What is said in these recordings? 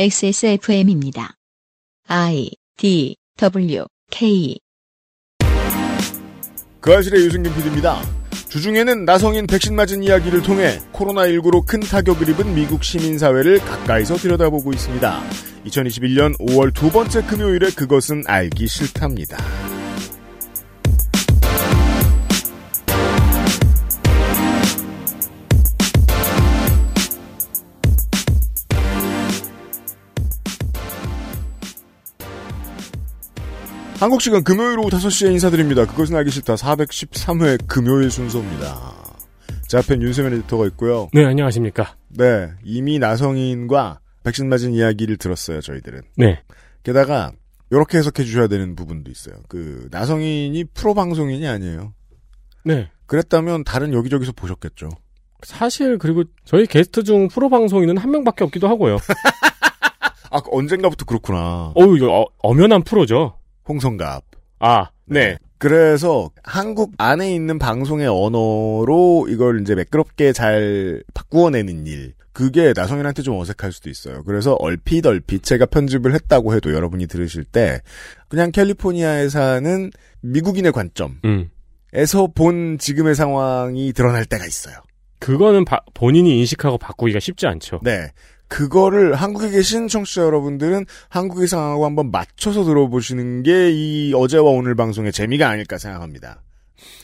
XSFM입니다. I D W K 그 아실의 유승균 PD입니다. 주중에는 나성인 백신 맞은 이야기를 통해 코로나19로 큰 타격을 입은 미국 시민사회를 가까이서 들여다보고 있습니다. 2021년 5월 두 번째 금요일에 그것은 알기 싫답니다. 한국 시간 금요일 오후 5시에 인사드립니다. 그것은 알기 싫다 413회 금요일 순서입니다. 제 앞엔 윤세민 에디터가 있고요. 네, 안녕하십니까. 네, 이미 나성인과 백신 맞은 이야기를 들었어요, 저희들은. 네. 게다가 이렇게 해석해 주셔야 되는 부분도 있어요. 그 나성인이 프로 방송인이 아니에요. 네. 그랬다면 다른 여기저기서 보셨겠죠. 사실 그리고 저희 게스트 중 프로 방송인은 한 명밖에 없기도 하고요. 아, 언젠가부터 그렇구나. 어우, 이거 어, 엄연한 프로죠. 홍성갑. 아, 네. 그래서 한국 안에 있는 방송의 언어로 이걸 이제 매끄럽게 잘 바꾸어내는 일. 그게 나성인한테 좀 어색할 수도 있어요. 그래서 얼핏 얼핏 제가 편집을 했다고 해도 여러분이 들으실 때 그냥 캘리포니아에 사는 미국인의 관점에서 음. 본 지금의 상황이 드러날 때가 있어요. 그거는 바- 본인이 인식하고 바꾸기가 쉽지 않죠. 네. 그거를 한국에 계신 청취자 여러분들은 한국의 상황하고 한번 맞춰서 들어보시는 게 이 어제와 오늘 방송의 재미가 아닐까 생각합니다.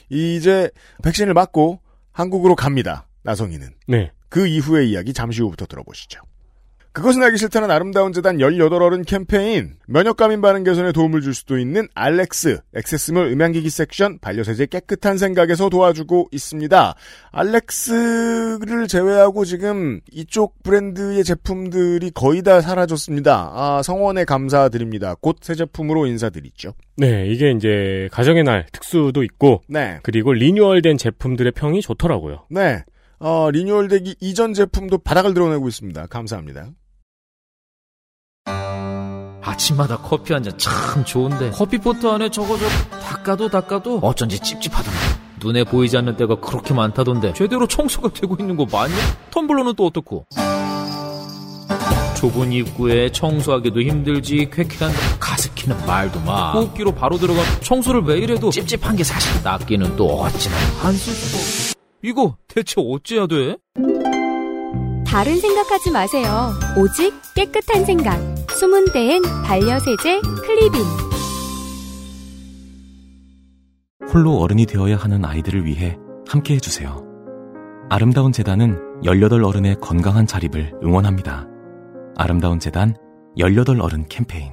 이제 백신을 맞고 한국으로 갑니다. 나성이는. 네. 그 이후의 이야기 잠시 후부터 들어보시죠. 그것은 알기 싫다는 아름다운 재단 18어른 캠페인 면역감인 반응 개선에 도움을 줄 수도 있는 알렉스 액세스몰 음향기기 섹션 반려세제 깨끗한 생각에서 도와주고 있습니다. 알렉스를 제외하고 지금 이쪽 브랜드의 제품들이 거의 다 사라졌습니다. 아, 성원에 감사드립니다. 곧 새 제품으로 인사드리죠. 네, 이게 이제 가정의 날 특수도 있고 네. 그리고 리뉴얼된 제품들의 평이 좋더라고요. 네. 어, 리뉴얼되기 이전 제품도 바닥을 드러내고 있습니다. 감사합니다. 아침마다 커피 한 잔 참 좋은데 커피포트 안에 저거 저 닦아도 닦아도 어쩐지 찝찝하던데 눈에 보이지 않는 때가 그렇게 많다던데 제대로 청소가 되고 있는 거 맞냐? 텀블러는 또 어떻고? 좁은 입구에 청소하기도 힘들지 쾌쾌한 가습기는 말도 마 호흡기로 바로 들어가 청소를 매일 해도 찝찝한 게 사실 낫기는 또 어찌나 안쓸 수도 이거 대체 어째야 돼? 다른 생각하지 마세요. 오직 깨끗한 생각. 숨은 데엔 반려세제 클리빈. 홀로 어른이 되어야 하는 아이들을 위해 함께 해주세요. 아름다운 재단은 18 어른의 건강한 자립을 응원합니다. 아름다운 재단 18 어른 캠페인.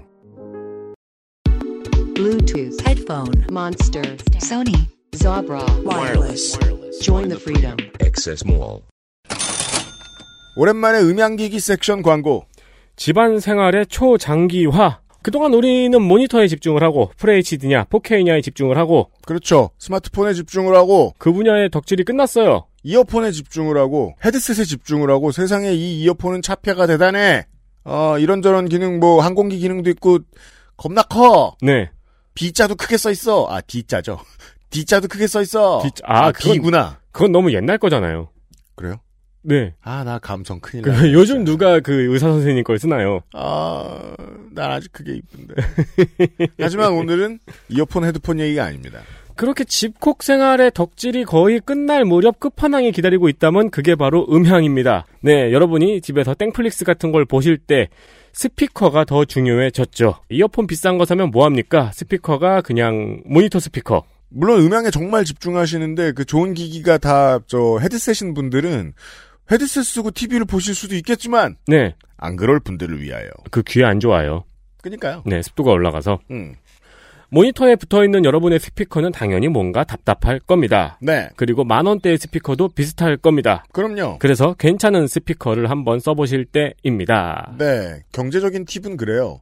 Bluetooth, headphone, Monster, Sony, Zabra, wireless. Join the freedom. Access Mall. 오랜만에 음향기기 섹션 광고. 집안 생활의 초장기화. 그동안 우리는 모니터에 집중을 하고 FHD냐 4K냐에 집중을 하고 그렇죠. 스마트폰에 집중을 하고 그 분야의 덕질이 끝났어요. 이어폰에 집중을 하고 헤드셋에 집중을 하고 세상에 이 이어폰은 차폐가 대단해. 어, 이런저런 기능 뭐 항공기 기능도 있고 겁나 커. 네. B자도 크게 써 있어. 아, D자죠. D자도 크게 써 있어. D자- 아, 그건- D구나. 그건 너무 옛날 거잖아요. 그래요? 네. 아, 나 감성 큰일 그 나. 요즘 누가 그 의사 선생님 걸 쓰나요? 아, 난 아직 그게 이쁜데. 하지만 오늘은 이어폰 헤드폰 얘기가 아닙니다. 그렇게 집콕 생활의 덕질이 거의 끝날 무렵 끝판왕이 기다리고 있다면 그게 바로 음향입니다. 네, 여러분이 집에서 땡플릭스 같은 걸 보실 때 스피커가 더 중요해졌죠. 이어폰 비싼 거 사면 뭐합니까? 스피커가 그냥 모니터 스피커. 물론 음향에 정말 집중하시는데 그 좋은 기기가 다 저 헤드셋인 분들은 헤드셋 쓰고 TV를 보실 수도 있겠지만 네, 안 그럴 분들을 위하여. 그 귀에 안 좋아요. 그니까요. 네, 습도가 올라가서. 음. 모니터에 붙어 있는 여러분의 스피커는 당연히 뭔가 답답할 겁니다. 네. 그리고 만 원대의 스피커도 비슷할 겁니다. 그럼요. 그래서 괜찮은 스피커를 한번 써보실 때입니다. 네. 경제적인 팁은 그래요.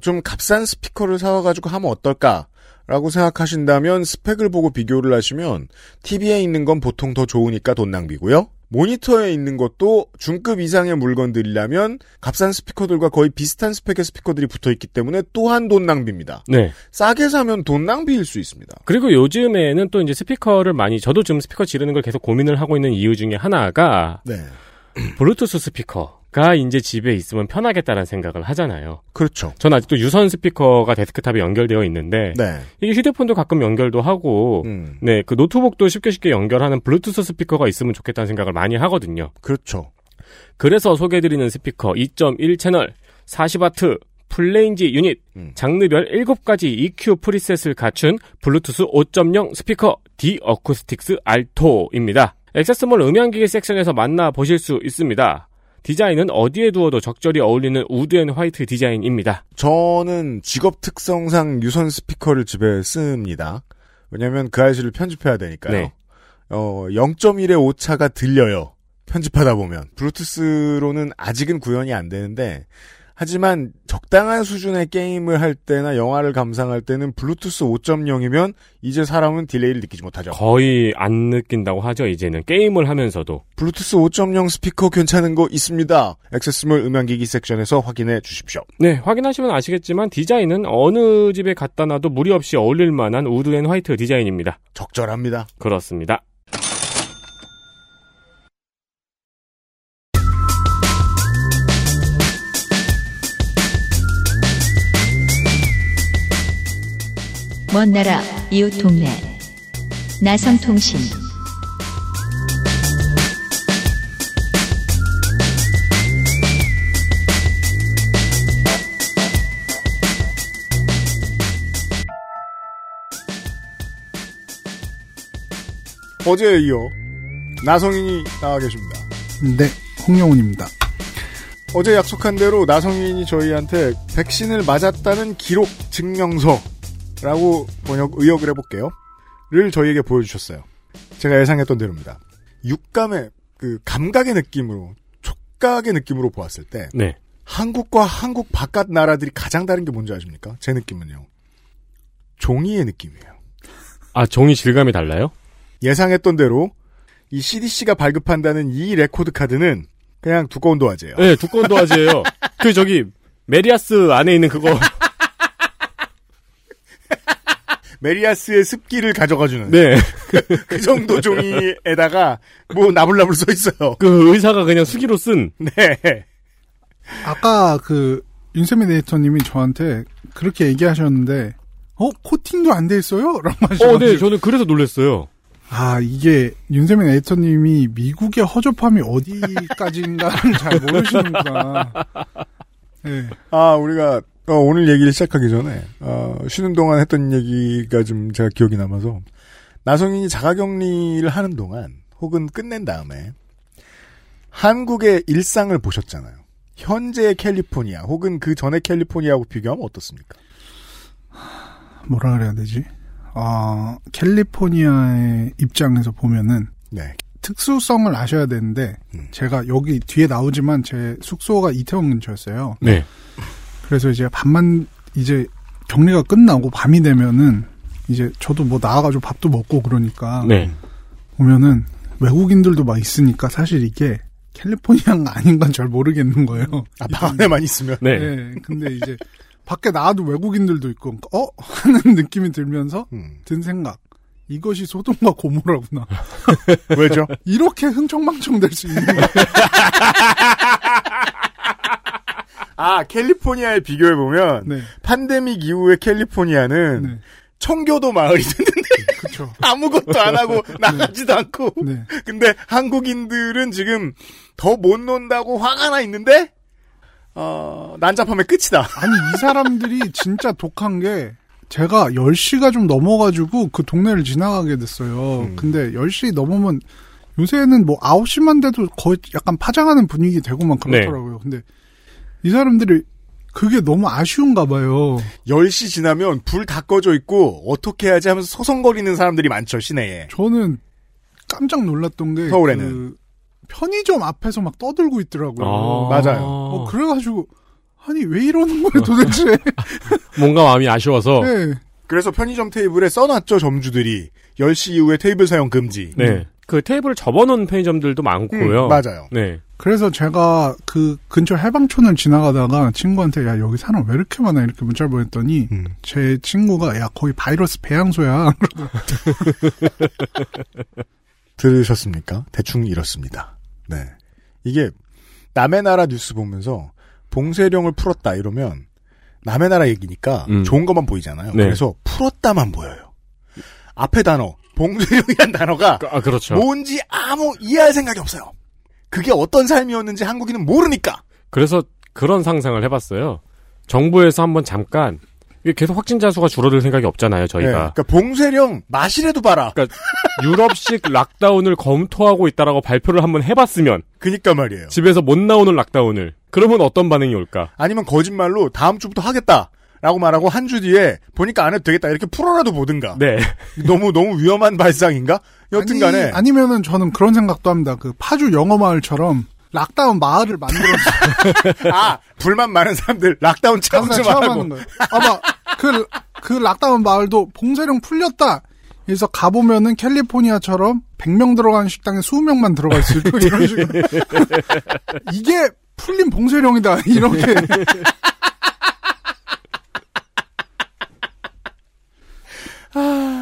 좀 값싼 스피커를 사와가지고 하면 어떨까? 라고 생각하신다면 스펙을 보고 비교를 하시면 TV에 있는 건 보통 더 좋으니까 돈 낭비고요. 모니터에 있는 것도 중급 이상의 물건들이라면 값싼 스피커들과 거의 비슷한 스펙의 스피커들이 붙어 있기 때문에 또한 돈 낭비입니다. 네. 싸게 사면 돈 낭비일 수 있습니다. 그리고 요즘에는 또 이제 스피커를 많이 저도 지금 스피커 지르는 걸 계속 고민을 하고 있는 이유 중에 하나가 네. 블루투스 스피커 가 이제 집에 있으면 편하겠다는 생각을 하잖아요. 그렇죠. 전 아직도 유선 스피커가 데스크탑에 연결되어 있는데 네. 이게 휴대폰도 가끔 연결도 하고 음, 네, 그 노트북도 쉽게 쉽게 연결하는 블루투스 스피커가 있으면 좋겠다는 생각을 많이 하거든요. 그렇죠. 그래서 소개해드리는 스피커 2.1 채널 40와트 full range unit 음. 장르별 7가지 EQ preset을 갖춘 블루투스 5.0 스피커 D 어쿠스틱스 알토입니다. 액세스몰 음향기기 섹션에서 만나보실 수 있습니다. 디자인은 어디에 두어도 적절히 어울리는 wood and white 디자인입니다. 저는 직업 특성상 유선 스피커를 집에 씁니다. 왜냐하면 그 아이씨를 편집해야 되니까요. 네. 어, 0.1의 오차가 들려요. 편집하다 보면. 블루투스로는 아직은 구현이 안 되는데, 하지만 적당한 수준의 게임을 할 때나 영화를 감상할 때는 블루투스 5.0이면 이제 사람은 delay를 느끼지 못하죠. 거의 안 느낀다고 하죠, 이제는. 게임을 하면서도. 블루투스 5.0 스피커 괜찮은 거 있습니다. 액세스몰 음향기기 섹션에서 확인해 주십시오. 네, 확인하시면 아시겠지만 디자인은 어느 집에 갖다 놔도 무리 없이 어울릴 만한 wood and white 디자인입니다. 적절합니다. 그렇습니다. 먼 나라 이웃 동네 나성통신 어제에 이어 나성인이 나와 계십니다. 네, 홍영훈입니다. 어제 약속한 대로 나성인이 저희한테 백신을 맞았다는 기록 증명서 라고 번역 의역을 해볼게요. 를 저희에게 보여주셨어요. 제가 예상했던 대로입니다. 육감의 그 감각의 느낌으로 촉각의 느낌으로 보았을 때 네. 한국과 한국 바깥 나라들이 가장 다른 게 뭔지 아십니까? 제 느낌은요. 종이의 느낌이에요. 아, 종이 질감이 달라요? 예상했던 대로 이 CDC가 발급한다는 이 record card는 그냥 두꺼운 도화지예요. 네, 두꺼운 도화지예요. 그 저기 메리야스 안에 있는 그거. 메리야스의 습기를 가져가주는 네. 그 정도 종이에다가 뭐 나불나불 써 있어요. 그 의사가 그냥 수기로 쓴. 네. 아까 그 윤세민 에디터님이 저한테 그렇게 얘기하셨는데 어 코팅도 안 돼 있어요? 라고 하셔가지고 어, 네, 저는 그래서 놀랐어요. 아 이게 윤세민 에디터님이 미국의 허접함이 어디까지인가를 잘 모르시는구나. 네. 아 우리가 어, 오늘 얘기를 시작하기 전에 어, 쉬는 동안 했던 얘기가 좀 제가 기억이 남아서 나성인이 자가격리를 하는 동안 혹은 끝낸 다음에 한국의 일상을 보셨잖아요. 현재의 캘리포니아 혹은 그 전의 캘리포니아하고 비교하면 어떻습니까? 뭐라 그래야 되지? 아 캘리포니아의 입장에서 보면은 네. 특수성을 아셔야 되는데 음. 제가 여기 뒤에 나오지만 제 숙소가 이태원 근처였어요. 네. 그래서 이제 밤만 이제 격리가 끝나고 밤이 되면은 이제 저도 뭐 나와가지고 밥도 먹고 그러니까 네. 보면은 외국인들도 막 있으니까 사실 이게 캘리포니아가 아닌 건잘 모르겠는 거예요. 아, 방 안에만 있으면 네. 네. 근데 이제 밖에 나와도 외국인들도 있고 어 하는 느낌이 들면서 음. 든 생각 이것이 소돔과 고모라구나. 왜죠? 이렇게 흥청망청 될 수 있는 거. 아 캘리포니아에 비교해 보면 네. 팬데믹 이후의 캘리포니아는 네. 청교도 마을이 됐는데 그렇죠. 아무것도 안 하고 나가지도 않고 네. 근데 한국인들은 지금 더 못 논다고 화가 나 있는데 어 난잡함의 끝이다. 아니 이 사람들이 진짜 독한 게 제가 10시가 좀 넘어가지고 그 동네를 지나가게 됐어요. 음. 근데 10시 넘으면 요새는 뭐 9시만 돼도 거의 약간 파장하는 분위기 되고만 그렇더라고요. 근데 이 사람들이 그게 너무 아쉬운가 봐요. 10시 지나면 불 다 꺼져 있고 어떻게 해야지 하면서 서성거리는 사람들이 많죠 시내에. 저는 깜짝 놀랐던 게 서울에는. 그 편의점 앞에서 막 떠들고 있더라고요. 아. 맞아요. 어, 그래가지고 아니 왜 이러는 거예요 도대체? 뭔가 마음이 아쉬워서. 네. 네. 그래서 편의점 테이블에 써놨죠 점주들이 10시 이후에 테이블 사용 금지. 그 테이블을 접어놓은 편의점들도 많고요. 음, 맞아요. 네. 그래서 제가 그 근처 해방촌을 지나가다가 친구한테 야 여기 사람 왜 이렇게 많아 이렇게 문자를 보냈더니 음. 제 친구가 야 거기 바이러스 배양소야 들으셨습니까? 대충 이렇습니다. 네. 이게 남의 나라 뉴스 보면서 봉쇄령을 풀었다 이러면 남의 나라 얘기니까 음. 좋은 것만 보이잖아요. 네. 그래서 풀었다만 보여요. 앞에 단어 봉쇄령이란 단어가 아, 그렇죠. 뭔지 아무 이해할 생각이 없어요. 그게 어떤 삶이었는지 한국인은 모르니까. 그래서 그런 상상을 해봤어요. 정부에서 한번 잠깐 계속 확진자 수가 줄어들 생각이 없잖아요, 네, 저희가. 그러니까 봉쇄령 마실해도 봐라. 그러니까 유럽식 락다운을 검토하고 있다라고 발표를 한번 해봤으면 그니까 말이에요. 집에서 못 나오는 락다운을 그러면 어떤 반응이 올까? 아니면 거짓말로 다음 주부터 하겠다. 라고 말하고 한 주 뒤에 보니까 안 해도 되겠다. 이렇게 풀어라도 보든가. 네. 너무 너무 위험한 발상인가? 여튼 간에 아니, 아니면은 저는 그런 생각도 합니다. 그 파주 영어 마을처럼 lockdown 마을을 만들어서 아, 불만 많은 사람들 lockdown 체험 항상 좀 하고. 아마 그, 그 lockdown 마을도 봉쇄령 풀렸다. 그래서 가보면은 캘리포니아처럼 100명 들어가는 식당에 20명만 들어갈 수 있고 이런 식으로. 이게 풀린 봉쇄령이다. 이렇게.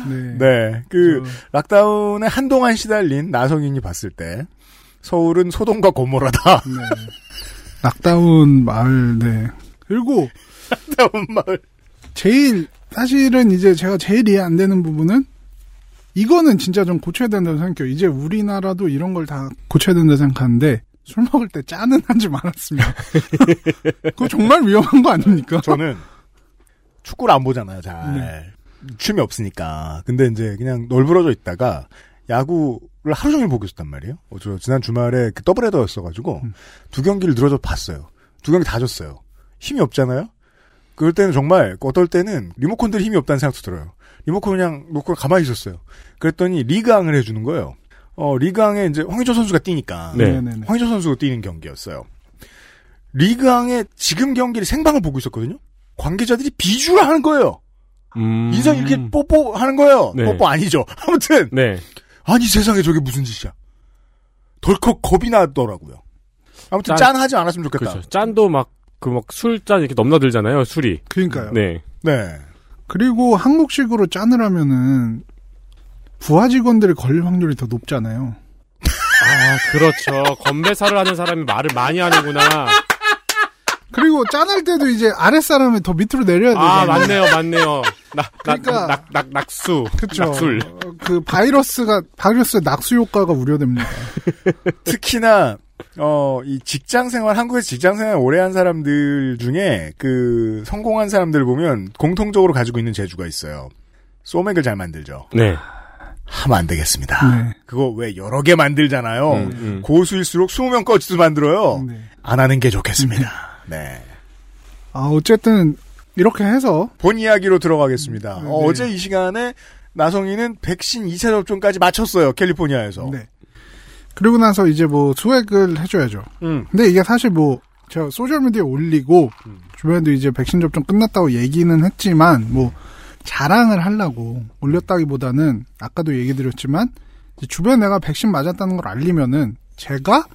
네. 네. 그 lockdown에 한동안 시달린 나성인이 봤을 때 서울은 소돔과 고모라다. 네. lockdown 마을, 네. 그리고 lockdown 마을. 제일 사실은 이제 제가 제일 이해 안 되는 부분은 이거는 진짜 좀 고쳐야 된다고 생각해요. 이제 우리나라도 이런 걸 다 고쳐야 된다고 생각하는데 술 먹을 때 짜는 하지 말았으면 그거 정말 위험한 거 아닙니까? 저는 축구를 안 보잖아요, 잘. 네. 힘이 없으니까. 근데 이제 그냥 널브러져 있다가 야구를 하루 종일 보고 있었단 말이에요. 어, 저 지난 주말에 그 더블 헤더였어가지고 음. 두 경기를 늘어져 봤어요. 두 경기 다 졌어요. 힘이 없잖아요? 그럴 때는 정말 어떨 때는 리모컨 들 힘이 없다는 생각도 들어요. 리모컨 그냥 놓고 가만히 있었어요. 그랬더니 리그앙을 해주는 거예요. 어, 리그앙에 이제 황의조 선수가 뛰니까. 네. 네네네. 황의조 선수가 뛰는 경기였어요. 리그앙의 지금 경기를 생방을 보고 있었거든요. 관계자들이 비주를 하는 거예요. 음. 인상 이렇게 뽀뽀 하는 거예요. 네. 뽀뽀 아니죠. 아무튼 네. 아니 세상에 저게 무슨 짓이야. 덜컥 겁이 나더라고요. 아무튼 짠. 짠, 하지 않았으면 좋겠다. 그렇죠. 짠도 막 그 막 술잔 이렇게 넘나들잖아요, 술이. 그러니까요. 네. 네. 그리고 한국식으로 짠을 하면은 부하 직원들이 걸릴 확률이 더 높잖아요. 아, 그렇죠. 건배사를 하는 사람이 말을 많이 하는구나. 그리고 짠할 때도 이제 아랫사람이 더 밑으로 내려야 되잖아요. 아, 맞네요, 맞네요. 낙, 낙, 그러니까- 낙, 낙, 낙수. 그쵸. 낙술. 어, 그 바이러스가 바이러스의 낙수 효과가 우려됩니다. 특히나 어, 이 직장 생활, 한국에서 직장 생활 오래 한 사람들 중에 그 성공한 사람들 보면 공통적으로 가지고 있는 재주가 있어요. 소맥을 잘 만들죠. 네. 하면 안 되겠습니다. 네. 그거 왜 여러 개 만들잖아요. 음, 음. 고수일수록 20명 꺼지도 만들어요. 네. 안 하는 게 좋겠습니다. 네. 아 어쨌든 이렇게 해서 본 이야기로 들어가겠습니다. 네. 어, 어제 이 시간에 나성이는 백신 2차 접종까지 마쳤어요. 캘리포니아에서. 네. 그리고 나서 이제 뭐 수액을 해줘야죠. 음. 근데 이게 사실 뭐 제가 소셜 미디어에 올리고 주변에도 이제 백신 접종 끝났다고 얘기는 했지만 뭐 자랑을 하려고 올렸다기보다는 아까도 얘기 드렸지만 주변에 내가 백신 맞았다는 걸 알리면은 제가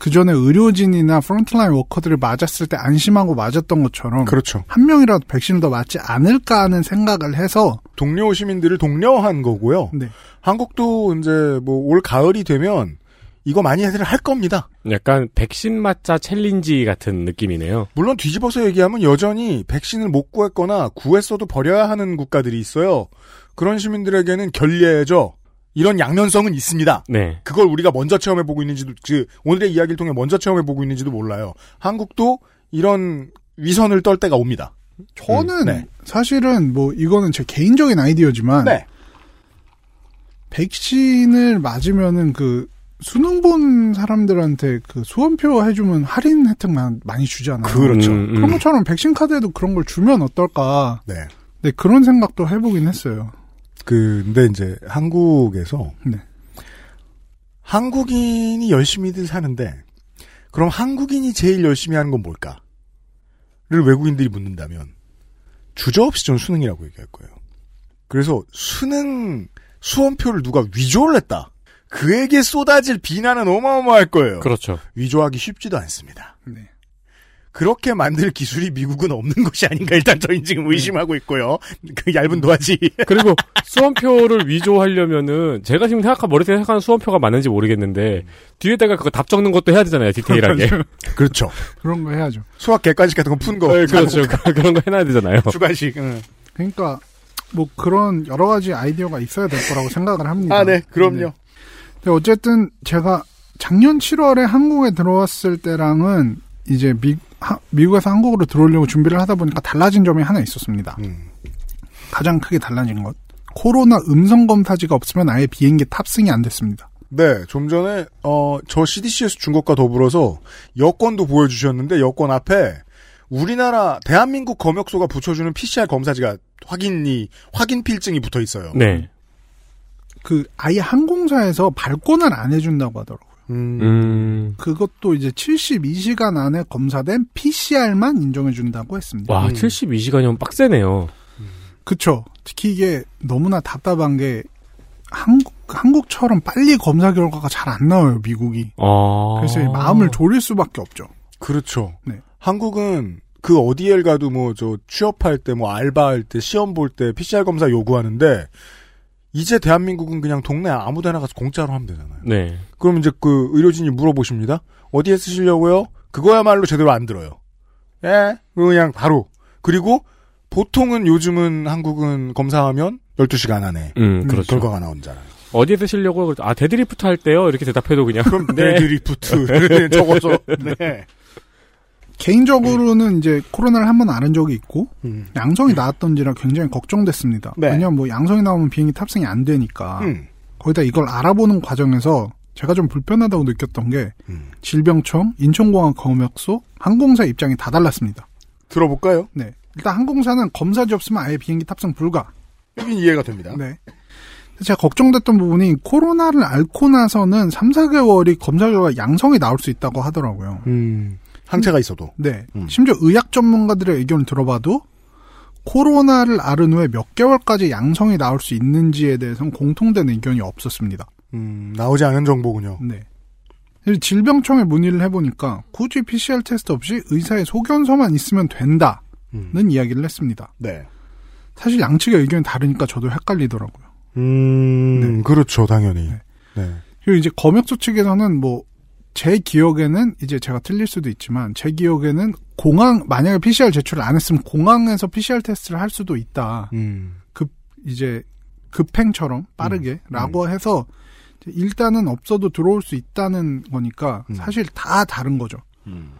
그 전에 의료진이나 프론트라인 워커들을 맞았을 때 안심하고 맞았던 것처럼 그렇죠. 한 명이라도 백신을 더 맞지 않을까 하는 생각을 해서 동료 시민들을 독려한 거고요. 네. 한국도 이제 뭐 올 가을이 되면 이거 많이 애들 할 겁니다. 약간 백신 맞자 챌린지 같은 느낌이네요. 물론 뒤집어서 얘기하면 여전히 백신을 못 구했거나 구했어도 버려야 하는 국가들이 있어요. 그런 시민들에게는 결례죠. 이런 양면성은 있습니다. 네. 그걸 우리가 먼저 체험해 보고 있는지도, 그, 오늘의 이야기를 통해 먼저 체험해 보고 있는지도 몰라요. 한국도 이런 위선을 떨 때가 옵니다. 저는 음, 네. 사실은 뭐 이거는 제 개인적인 아이디어지만 네. 백신을 맞으면은 그 수능 본 사람들한테 그 수험표 해주면 할인 혜택 많- 많이 주잖아요. 그렇죠. 음, 음. 그런 것처럼 백신 카드에도 그런 걸 주면 어떨까. 네. 네, 그런 생각도 해보긴 했어요. 그, 근데 이제 한국에서 네. 한국인이 열심히들 사는데, 그럼 한국인이 제일 열심히 하는 건 뭘까? 를 외국인들이 묻는다면, 주저없이 전 수능이라고 얘기할 거예요. 그래서 수능 수험표를 누가 위조를 했다. 그에게 쏟아질 비난은 어마어마할 거예요. 그렇죠. 위조하기 쉽지도 않습니다. 네. 그렇게 만들 기술이 미국은 없는 것이 아닌가 일단 저희 지금 의심하고 있고요. 그 얇은 도화지. 그리고 수험표를 위조하려면은 제가 지금 생각한 머릿속에 생각하는 수험표가 맞는지 모르겠는데 뒤에다가 그거 답 적는 것도 해야 되잖아요 디테일하게. 그렇죠. 그런 거 해야죠. 수학 객관식 같은 거 푼 거. 네, 그렇죠. 그런 거 해놔야 되잖아요. 주관식. 응. 그러니까 뭐 그런 여러 가지 아이디어가 있어야 될 거라고 생각을 합니다. 아, 네, 그럼요. 네. 근데 어쨌든 제가 작년 7월에 한국에 들어왔을 때랑은 이제 미, 하- 미국에서 한국으로 들어오려고 준비를 하다 보니까 달라진 점이 하나 있었습니다. 음. 가장 크게 달라진 것. 코로나 음성 검사지가 없으면 아예 비행기 탑승이 안 됐습니다. 네, 좀 전에 어 저 CDC에서 준 것과 더불어서 여권도 보여주셨는데 여권 앞에 우리나라 대한민국 검역소가 붙여주는 PCR 검사지가 확인이 확인 필증이 붙어 있어요. 네. 그 아예 항공사에서 발권을 안 해준다고 하더라고요. 음, 음. 그것도 이제 72시간 안에 검사된 PCR만 인정해 준다고 했습니다. 와, 음. 72시간이면 빡세네요. 그쵸. 특히 이게 너무나 답답한 게 한국, 한국처럼 빨리 검사 결과가 잘 안 나와요, 미국이. 아. 그래서 이 마음을 졸일 수밖에 없죠. 그렇죠. 네. 한국은 그 어디에 가도 뭐 저 취업할 때 뭐 알바할 때 시험 볼 때 PCR 검사 요구하는데 이제 대한민국은 그냥 동네 아무 데나 가서 공짜로 하면 되잖아요. 네. 그럼 이제 그 의료진이 물어보십니다. 어디에 쓰시려고요? 그거야말로 제대로 안 들어요. 예, 그냥 바로. 그리고 보통은 요즘은 한국은 검사하면 12시간 안에 음, 그렇죠. 결과가 나오잖아요. 어디에 쓰시려고 아 데드리프트 할 때요 이렇게 대답해도 그냥 그럼 네. 네, 드리프트 적어서 네. 개인적으로는 이제 코로나를 한 번 앓은 적이 있고, 음. 양성이 나왔던지라 굉장히 걱정됐습니다. 네. 왜냐면 뭐 양성이 나오면 비행기 탑승이 안 되니까. 음. 거기다 이걸 알아보는 과정에서 제가 좀 불편하다고 느꼈던 게, 음. 질병청, 인천공항 검역소, 항공사 입장이 다 달랐습니다. 들어볼까요? 네. 일단 항공사는 검사지 없으면 아예 비행기 탑승 불가. 여긴 이해가 됩니다. 네. 제가 걱정됐던 부분이 코로나를 앓고 나서는 3, 4개월이 검사 결과 양성이 나올 수 있다고 하더라고요. 음. 항체가 있어도. 네. 음. 심지어 의학 전문가들의 의견을 들어봐도 코로나를 앓은 후에 몇 개월까지 양성이 나올 수 있는지에 대해서는 공통된 의견이 없었습니다. 음, 나오지 않은 정보군요. 네. 질병청에 문의를 해보니까 굳이 PCR 테스트 없이 의사의 소견서만 있으면 된다는 음. 이야기를 했습니다. 네. 사실 양측의 의견이 다르니까 저도 헷갈리더라고요. 음, 그렇죠, 당연히. 네. 네. 그리고 이제 검역소 측에서는 뭐, 제 기억에는 이제 제가 틀릴 수도 있지만, 제 기억에는 공항, 만약에 PCR 제출을 안 했으면 공항에서 PCR 테스트를 할 수도 있다. 음. 이제 급행처럼 빠르게 음. 라고 해서 일단은 없어도 들어올 수 있다는 거니까 음. 사실 다 다른 거죠. 음.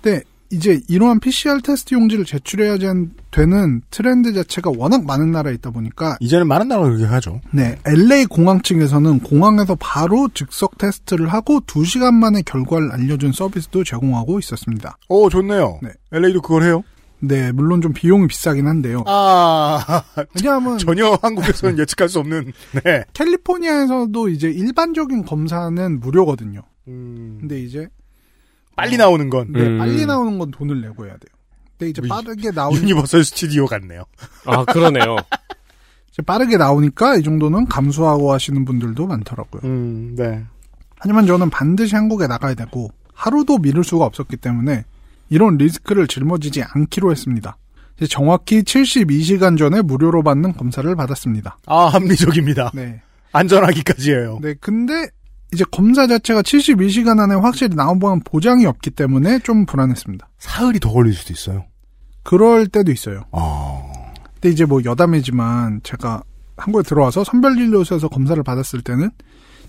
근데 이제 이러한 PCR 테스트 용지를 제출해야 되는 트렌드 자체가 워낙 많은 나라에 있다 보니까 이제는 많은 나라가 그렇게 하죠. 네, LA 공항 측에서는 공항에서 바로 즉석 테스트를 하고 2시간 만에 결과를 알려준 서비스도 제공하고 있었습니다. 오, 좋네요. 네. LA도 그걸 해요? 네, 물론 좀 비용이 비싸긴 한데요. 아, 왜냐하면 전혀 한국에서는 예측할 수 없는, 네. 캘리포니아에서도 이제 일반적인 검사는 무료거든요. 음, 근데 이제 빨리 나오는 건, 네, 음. 빨리 나오는 건 돈을 내고 해야 돼요. 근데 이제 뭐, 빠르게 나오니 유니버설 스튜디오 같네요. 아 그러네요. 이제 빠르게 나오니까 이 정도는 감수하고 하시는 분들도 많더라고요. 음, 네. 하지만 저는 반드시 한국에 나가야 되고 하루도 미룰 수가 없었기 때문에 이런 리스크를 짊어지지 않기로 했습니다. 정확히 72시간 전에 무료로 받는 검사를 받았습니다. 아, 합리적입니다. 네. 안전하기까지예요. 네, 근데 이제 검사 자체가 72시간 안에 확실히 나온다는 보장이 없기 때문에 좀 불안했습니다. 사흘이 더 걸릴 수도 있어요. 그럴 때도 있어요. 아, 근데 이제 뭐 여담이지만 제가 한국에 들어와서 선별진료소에서 검사를 받았을 때는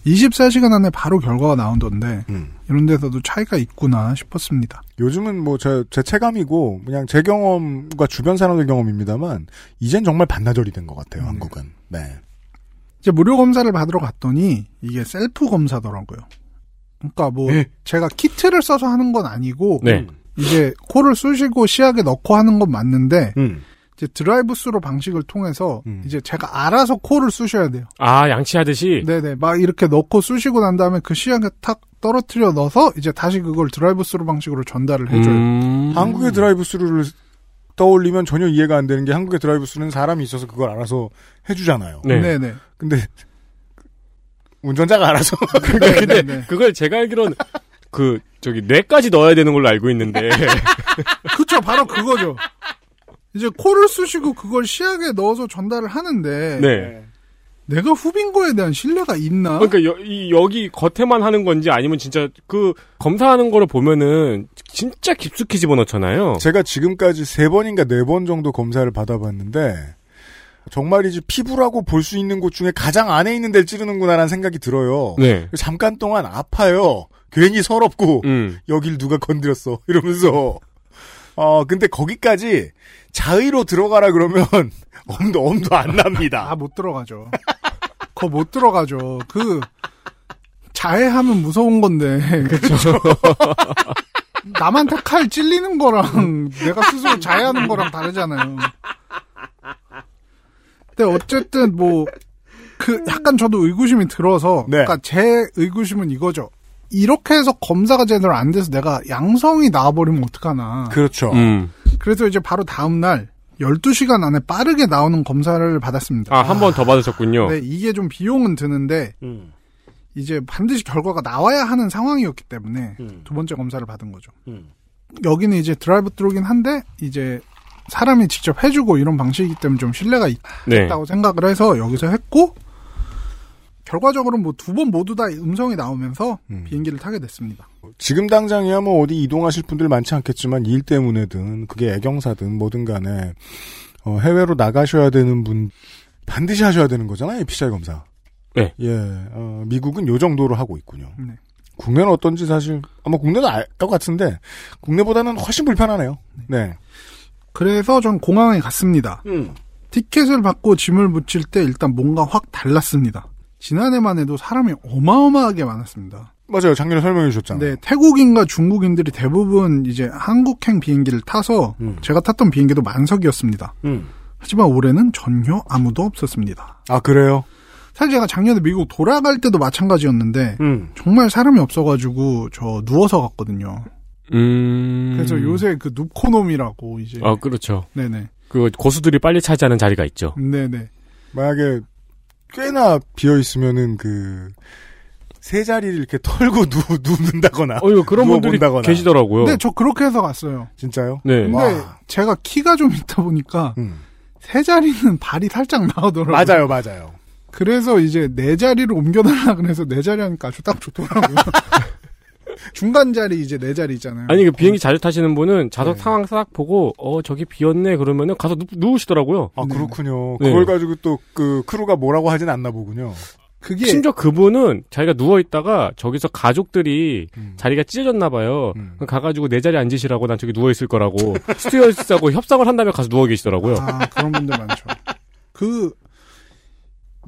24시간 안에 바로 결과가 나온던데 음. 이런 데서도 차이가 있구나 싶었습니다. 요즘은 뭐 제, 제 체감이고 그냥 제 경험과 주변 사람들 경험입니다만 이젠 정말 반나절이 된 것 같아요. 음. 한국은. 네. 이제 무료 검사를 받으러 갔더니 이게 셀프 검사더라고요. 그러니까 뭐 네. 제가 키트를 써서 하는 건 아니고 네. 이제 코를 쑤시고 시약에 넣고 하는 건 맞는데 음. 이제 드라이브 스루 방식을 통해서 음. 이제 제가 알아서 코를 쑤셔야 돼요. 아 양치하듯이. 네네 막 이렇게 넣고 쑤시고 난 다음에 그 시약에 탁 떨어뜨려 넣어서 이제 다시 그걸 드라이브 스루 방식으로 전달을 해줘요. 음. 한국의 드라이브 스루를 떠올리면 전혀 이해가 안 되는 게 한국의 드라이브 스루는 사람이 있어서 그걸 알아서 해주잖아요. 네. 네네. 근데 운전자가 알아서 근데 네. 그걸 제가 알기로는 그 저기 뇌까지 넣어야 되는 걸로 알고 있는데. 그쵸, 바로 그거죠. 이제 코를 쑤시고 그걸 시약에 넣어서 전달을 하는데 네. 내가 후빈 거에 대한 신뢰가 있나? 그러니까 여, 이, 여기 겉에만 하는 건지 아니면 진짜 그 검사하는 거를 보면은 진짜 깊숙이 집어넣잖아요. 제가 지금까지 세 번인가 네 번 정도 검사를 받아봤는데 정말이지 피부라고 볼 수 있는 곳 중에 가장 안에 있는 데를 찌르는구나라는 생각이 들어요. 네. 잠깐 동안 아파요. 괜히 서럽고 음. 여길 누가 건드렸어 이러면서 어 근데 거기까지 자의로 들어가라 그러면 엄도 엄도 안 납니다. 아, 못 들어가죠. 그거 못 들어가죠. 그, 자해하면 무서운 건데. 그쵸. 남한테 칼 찔리는 거랑 내가 스스로 자해하는 거랑 다르잖아요. 근데 어쨌든 뭐, 그, 약간 저도 의구심이 들어서, 네. 그러니까 제 의구심은 이거죠. 이렇게 해서 검사가 제대로 안 돼서 내가 양성이 나와버리면 어떡하나. 그렇죠. 음. 그래서 이제 바로 다음날 12시간 안에 빠르게 나오는 검사를 받았습니다. 아, 한 번 더 받으셨군요. 네, 이게 좀 비용은 드는데 음. 이제 반드시 결과가 나와야 하는 상황이었기 때문에 음. 두 번째 검사를 받은 거죠. 음. 여기는 이제 drive-through긴 한데 이제 사람이 직접 해주고 이런 방식이기 때문에 좀 신뢰가 네. 있다고 생각을 해서 여기서 했고 결과적으로 뭐 두 번 모두 다 음성이 나오면서 음. 비행기를 타게 됐습니다. 지금 당장이야 뭐 어디 이동하실 분들 많지 않겠지만 일 때문에든 그게 애경사든 뭐든 간에 어, 해외로 나가셔야 되는 분 반드시 하셔야 되는 거잖아요. PCR 검사. 네. 예. 어, 미국은 요 정도로 하고 있군요. 네. 국내는 어떤지 사실 아마 국내도 알 것 같은데 국내보다는 훨씬 불편하네요. 네. 그래서 전 공항에 갔습니다. 음. 티켓을 받고 짐을 붙일 때 일단 뭔가 확 달랐습니다. 지난해만 해도 사람이 어마어마하게 많았습니다. 맞아요. 작년에 설명해 주셨잖아요. 네, 태국인과 중국인들이 대부분 이제 한국행 비행기를 타서 음. 제가 탔던 비행기도 만석이었습니다. 음. 하지만 올해는 전혀 아무도 없었습니다. 아 그래요? 사실 제가 작년에 미국 돌아갈 때도 마찬가지였는데 음. 정말 사람이 없어가지고 저 누워서 갔거든요. 음. 그래서 요새 그 눕코놈이라고 이제 아, 그렇죠. 네네 그 고수들이 빨리 차지하는 자리가 있죠. 네네 만약에 꽤나 비어 있으면은 그 세 자리를 이렇게 털고 누, 눕는다거나 어유 그런 분들이 누워본다거나. 계시더라고요. 근데 저 그렇게 해서 갔어요. 진짜요? 네. 근데 와. 제가 키가 좀 있다 보니까 음. 세 자리는 발이 살짝 나오더라고요. 맞아요, 맞아요. 그래서 이제 네 자리를 옮겨달라 그래서 네 자리 하니까 아주 딱 좋더라고요. 중간 자리 이제 네 자리 있잖아요. 아니 그 비행기 자주 타시는 분은 좌석 네. 상황 싹 보고 어 저기 비었네 그러면은 가서 누, 누우시더라고요. 아 네. 그렇군요. 네. 그걸 가지고 또 그 crew가 뭐라고 하진 않나 보군요. 그게 심지어 그분은 자기가 누워 있다가 저기서 가족들이 음. 자리가 찢어졌나 봐요. 음. 가가지고 내 자리에 앉으시라고 난 저기 누워 있을 거라고 스튜어디스하고 협상을 한 다음에 가서 누워 계시더라고요. 아 그런 분들 많죠. 그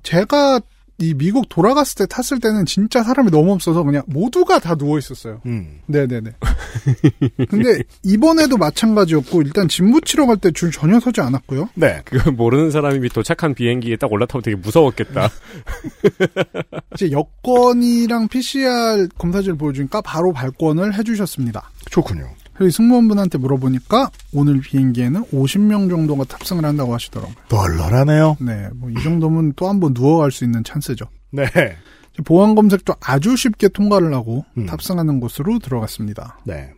제가 이 미국 돌아갔을 때 탔을 때는 진짜 사람이 너무 없어서 그냥 모두가 다 누워 있었어요. 음. 네네네. 근데 이번에도 마찬가지였고 일단 짐 붙이러 갈 때 줄 전혀 서지 않았고요. 네. 그거 모르는 사람이 도착한 비행기에 딱 올라타면 되게 무서웠겠다. 이제 여권이랑 PCR 검사지를 보여주니까 바로 발권을 해주셨습니다. 좋군요. 그리고 승무원분한테 물어보니까 오늘 비행기에는 50명 정도가 탑승을 한다고 하시더라고요. 널널하네요. 네, 뭐 이 정도면 또 한 번 누워갈 수 있는 찬스죠. 네. 보안 검색도 아주 쉽게 통과를 하고 음. 탑승하는 곳으로 들어갔습니다. 네.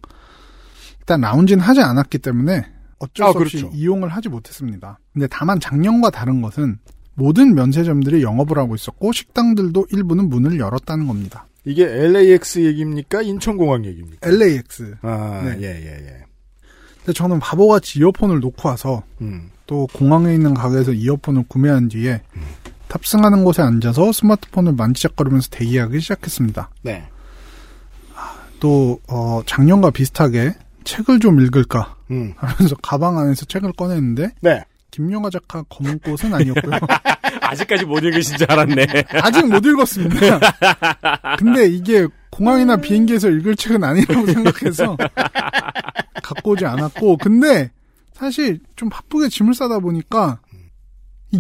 일단 라운지는 하지 않았기 때문에 어쩔 아, 수 없이 그렇죠. 이용을 하지 못했습니다. 근데 다만 작년과 다른 것은 모든 면세점들이 영업을 하고 있었고 식당들도 일부는 문을 열었다는 겁니다. 이게 LAX 얘기입니까? 인천공항 얘기입니까? LAX. 아, 네. 예, 예, 예. 근데 저는 바보같이 이어폰을 놓고 와서 음. 또 공항에 있는 가게에서 이어폰을 구매한 뒤에 음. 탑승하는 곳에 앉아서 스마트폰을 만지작거리면서 대기하기 시작했습니다. 네. 또 어, 작년과 비슷하게 책을 좀 읽을까 음. 하면서 가방 안에서 책을 꺼냈는데 네. 김영하 작가 검은 꽃은 아니었고요. 아직까지 못 읽으신 줄 알았네. 아직 못 읽었습니다. 근데 이게 공항이나 비행기에서 읽을 책은 아니라고 생각해서 갖고 오지 않았고 근데 사실 좀 바쁘게 짐을 싸다 보니까 이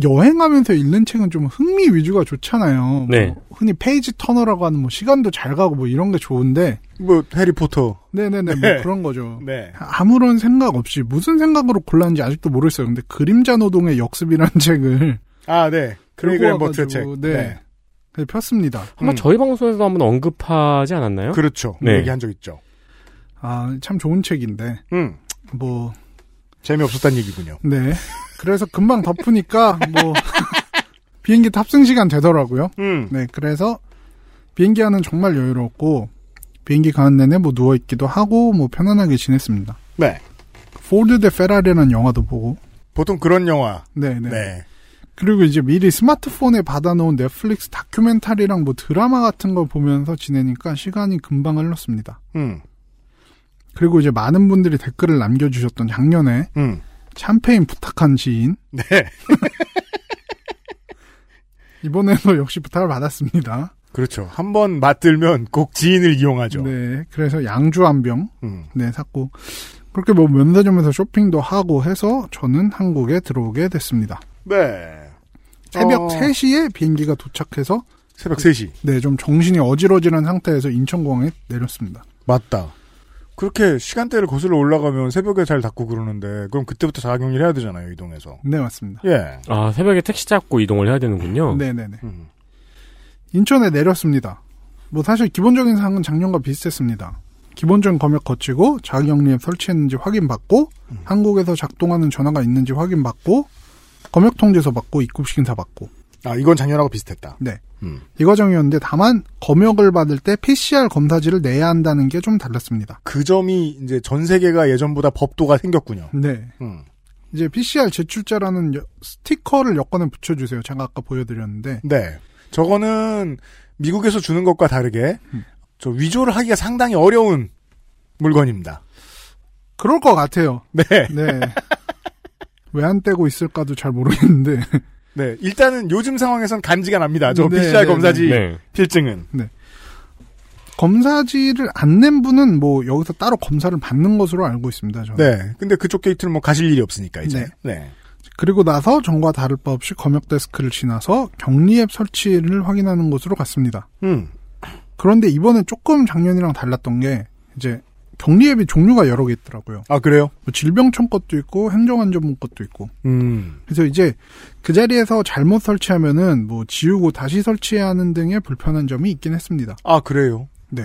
여행하면서 읽는 책은 좀 흥미 위주가 좋잖아요. 뭐 네. 흔히 page turner라고 하는 뭐 시간도 잘 가고 뭐 이런 게 좋은데 뭐 해리포터. 네네네 뭐 네. 그런 거죠. 네. 아무런 생각 없이 무슨 생각으로 골랐는지 아직도 모르겠어요. 근데 그림자 노동의 역습이라는 책을 아, 네. 크레이그 램버트의 책. 와가지고 네. 그래서 폈습니다. 아마 음. 저희 방송에서 한번 언급하지 않았나요? 그렇죠. 네. 얘기한 적 있죠. 아, 참 좋은 책인데, 음. 뭐, 재미없었단 얘기군요. 네. 그래서 금방 덮으니까, 뭐, 비행기 탑승 시간 되더라고요. 음. 네, 그래서 비행기 안은 정말 여유롭고, 비행기 가는 내내 뭐 누워 있기도 하고, 뭐 편안하게 지냈습니다. 네. 포드 대 페라리라는 영화도 보고, 보통 그런 영화. 네 네. 네. 그리고 이제 미리 스마트폰에 받아놓은 넷플릭스 다큐멘터리랑 뭐 드라마 같은 걸 보면서 지내니까 시간이 금방 흘렀습니다. 음. 그리고 이제 많은 분들이 댓글을 남겨주셨던 작년에 음. 샴페인 부탁한 지인 네. 이번에도 역시 부탁을 받았습니다. 그렇죠. 한번 맞들면 꼭 지인을 이용하죠. 네, 그래서 양주 한 병, 음. 네 샀고 그렇게 뭐 면세점에서 쇼핑도 하고 해서 저는 한국에 들어오게 됐습니다. 네. 새벽 어, 3시에 비행기가 도착해서 새벽 3시. 네, 좀 정신이 어지러지는 상태에서 인천공항에 내렸습니다. 맞다. 그렇게 시간대를 거슬러 올라가면 새벽에 잘 닫고 그러는데 그럼 그때부터 자가격리 해야 되잖아요 이동해서. 네, 맞습니다. 예. 아, 새벽에 택시 잡고 이동을 해야 되는군요. 네네네. 음. 인천에 내렸습니다. 뭐 사실 기본적인 사항은 작년과 비슷했습니다. 기본적인 검역 거치고 자가격리에 설치했는지 확인받고 음. 한국에서 작동하는 전화가 있는지 확인받고 검역 통지서 받고 입국 심사 받고 아 이건 작년하고 비슷했다. 네. 음. 이 과정이었는데 다만 검역을 받을 때 PCR 검사지를 내야 한다는 게 좀 달랐습니다. 그 점이 이제 전 세계가 예전보다 법도가 생겼군요. 네. 음. 이제 PCR 제출자라는 여- 스티커를 여권에 붙여주세요. 제가 아까 보여드렸는데 네. 저거는 미국에서 주는 것과 다르게 음. 저 위조를 하기가 상당히 어려운 물건입니다. 그럴 것 같아요. 네. 네. 왜 안 떼고 있을까도 잘 모르겠는데 네. 일단은 요즘 상황에선 간지가 납니다. 저 네, PCR 네, 검사지 네. 필증은. 검사지를 안 낸 분은 뭐 여기서 따로 검사를 받는 것으로 알고 있습니다. 저는. 네. 근데 그쪽 게이트는 뭐 가실 일이 없으니까 이제. 네. 그리고 나서 전과 다를 바 없이 검역 데스크를 지나서 격리 앱 설치를 확인하는 곳으로 갔습니다. 음. 그런데 이번에 조금 작년이랑 달랐던 게 이제 격리 앱이 종류가 여러 개 있더라고요. 아 그래요? 뭐 질병청 것도 있고 행정안전부 것도 있고. 음. 그래서 이제 그 자리에서 잘못 설치하면은 뭐 지우고 다시 설치해야 하는 등의 불편한 점이 있긴 했습니다. 아 그래요? 네.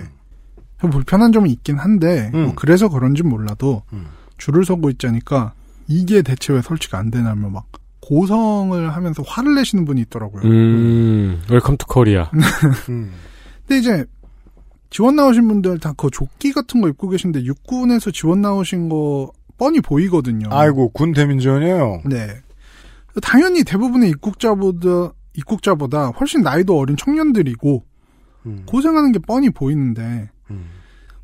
그 불편한 점이 있긴 한데 음. 뭐 그래서 그런지 몰라도 음. 줄을 서고 있자니까 이게 대체 왜 설치가 안 되냐며 막 고성을 하면서 화를 내시는 분이 있더라고요. 음, Welcome to Korea. 음. 근데 이제 지원 나오신 분들 다 그 조끼 같은 거 입고 계신데 육군에서 지원 나오신 거 뻔히 보이거든요. 아이고 군 대민지원이에요. 네. 당연히 대부분의 입국자보다 입국자보다 훨씬 나이도 어린 청년들이고 음. 고생하는 게 뻔히 보이는데 음.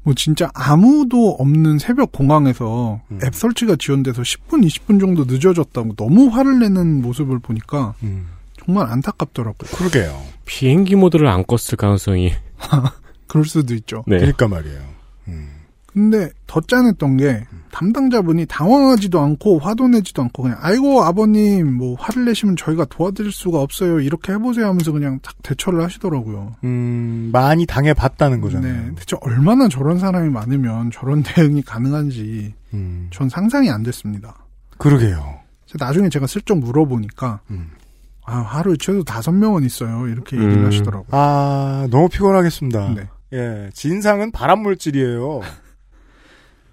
뭐 진짜 아무도 없는 새벽 공항에서 음. 앱 설치가 지연돼서 10분, 20분 정도 늦어졌다고 너무 화를 내는 모습을 보니까 음. 정말 안타깝더라고요. 그러게요. 비행기 모드를 안 껐을 가능성이. 그럴 수도 있죠. 네. 그러니까 말이에요. 음. 근데 더 짠했던 게 담당자분이 당황하지도 않고 화도 내지도 않고 그냥 아이고 아버님 뭐 화를 내시면 저희가 도와드릴 수가 없어요 이렇게 해보세요 하면서 그냥 딱 대처를 하시더라고요. 음, 많이 당해봤다는 거잖아요. 네, 대체 얼마나 저런 사람이 많으면 저런 대응이 가능한지 음. 전 상상이 안 됐습니다. 그러게요. 나중에 제가 슬쩍 물어보니까 음. 아 하루에 최소 다섯 명은 있어요 이렇게 얘기를 음. 하시더라고요. 아, 너무 피곤하겠습니다. 네. 예, 진상은 발암 물질이에요.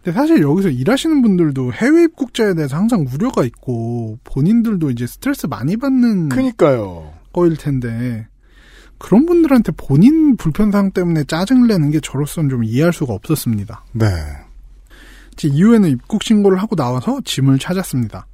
근데 사실 여기서 일하시는 분들도 해외 입국자에 대해서 항상 우려가 있고 본인들도 이제 스트레스 많이 받는 그니까요. 거일 텐데 그런 분들한테 본인 불편사항 때문에 짜증을 내는 게 저로서는 좀 이해할 수가 없었습니다. 네. 제 이후에는 입국 신고를 하고 나와서 짐을 찾았습니다.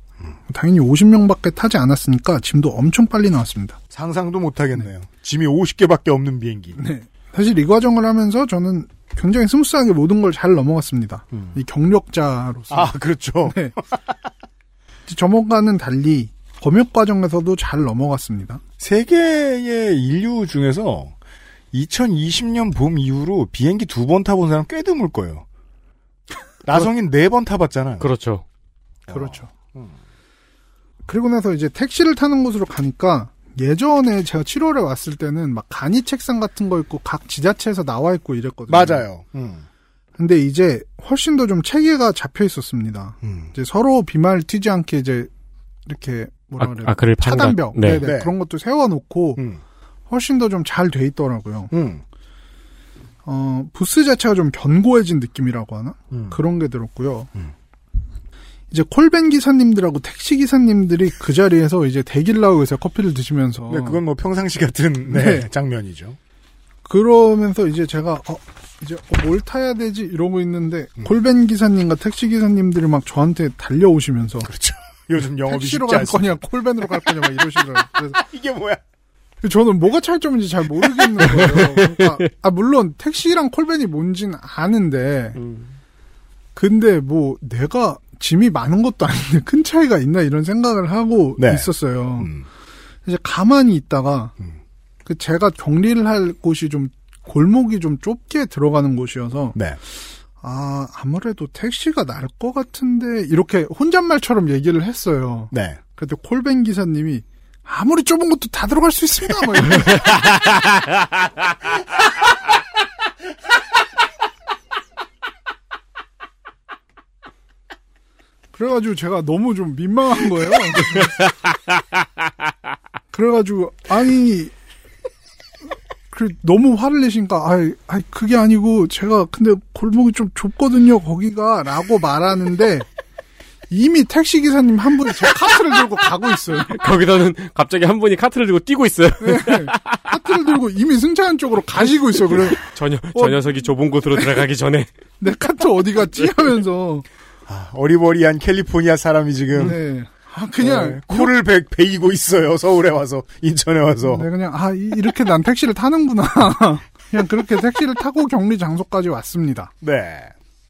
당연히 50명밖에 타지 않았으니까 짐도 엄청 빨리 나왔습니다. 상상도 못하겠네요. 짐이 50개밖에 없는 비행기. 네. 사실 이 과정을 하면서 저는 굉장히 스무스하게 모든 걸 잘 넘어갔습니다. 음. 이 경력자로서. 아, 그렇죠. 네. 저번과는 달리 검역 과정에서도 잘 넘어갔습니다. 세계의 인류 중에서 2020년 봄 이후로 비행기 두 번 타본 사람 꽤 드물 거예요. 나성인 네 번 타봤잖아요. 그렇죠. 그렇죠. 음. 그리고 나서 이제 택시를 타는 곳으로 가니까 예전에 제가 7월에 왔을 때는 막 간이 책상 같은 거 있고 각 지자체에서 나와 있고 이랬거든요. 맞아요. 음. 근데 이제 훨씬 더 좀 체계가 잡혀 있었습니다. 음. 이제 서로 비말 튀지 않게 이제 이렇게 뭐라 아, 그래야 아, 그를 판가. 차단벽 네. 네네. 네. 그런 것도 세워놓고 음. 훨씬 더 좀 잘 돼 있더라고요. 음. 어, 부스 자체가 좀 견고해진 느낌이라고 하나? 음. 그런 게 들었고요. 음. 이제 콜밴 기사님들하고 택시 기사님들이 그 자리에서 이제 대기를 하고 있어요. 커피를 드시면서. 네, 그건 뭐 평상시 같은 네, 네. 장면이죠. 그러면서 이제 제가 어, 이제 어, 뭘 타야 되지 이러고 있는데 음. 콜밴 기사님과 택시 기사님들이 막 저한테 달려오시면서 그렇죠. 요즘 영업이 택시로 갈. 거냐 콜밴으로 갈 거냐 막 이러시더라고요. 그래서 이게 뭐야? 저는 뭐가 차이점인지 잘 모르겠는 거예요. 그러니까, 아, 물론 택시랑 콜밴이 뭔진 아는데, 근데 뭐 내가 짐이 많은 것도 아닌데 큰 차이가 있나 이런 생각을 하고 네. 있었어요. 음. 이제 가만히 있다가 음. 그 제가 격리를 할 곳이 좀 골목이 좀 좁게 들어가는 곳이어서 네. 아 아무래도 택시가 나을 것 같은데 이렇게 혼잣말처럼 얘기를 했어요. 네. 그때 콜밴 기사님이 아무리 좁은 것도 다 들어갈 수 있습니다. 뭐 이러면서. 그래가지고 제가 너무 좀 민망한 거예요. 그래가지고 아니 그 너무 화를 내시니까 아이, 아이 그게 아니고 제가 근데 골목이 좀 좁거든요 거기가라고 말하는데 이미 택시 기사님 한 분이 제 카트를 들고 가고 있어요. 거기서는 갑자기 한 분이 카트를 들고 뛰고 있어요. 네. 카트를 들고 이미 승차한 쪽으로 가시고 있어요. 그래 저, 녀, 저 녀석이 좁은 곳으로 들어가기 전에. 내 카트 어디 갔지 하면서 아, 어리버리한 캘리포니아 사람이 지금 네. 아 그냥 네, 코를 배, 베이고 있어요. 서울에 와서 인천에 와서. 네, 그냥 아 이- 이렇게 난 택시를 타는구나. 그냥 그렇게 택시를 타고 격리 장소까지 왔습니다. 네.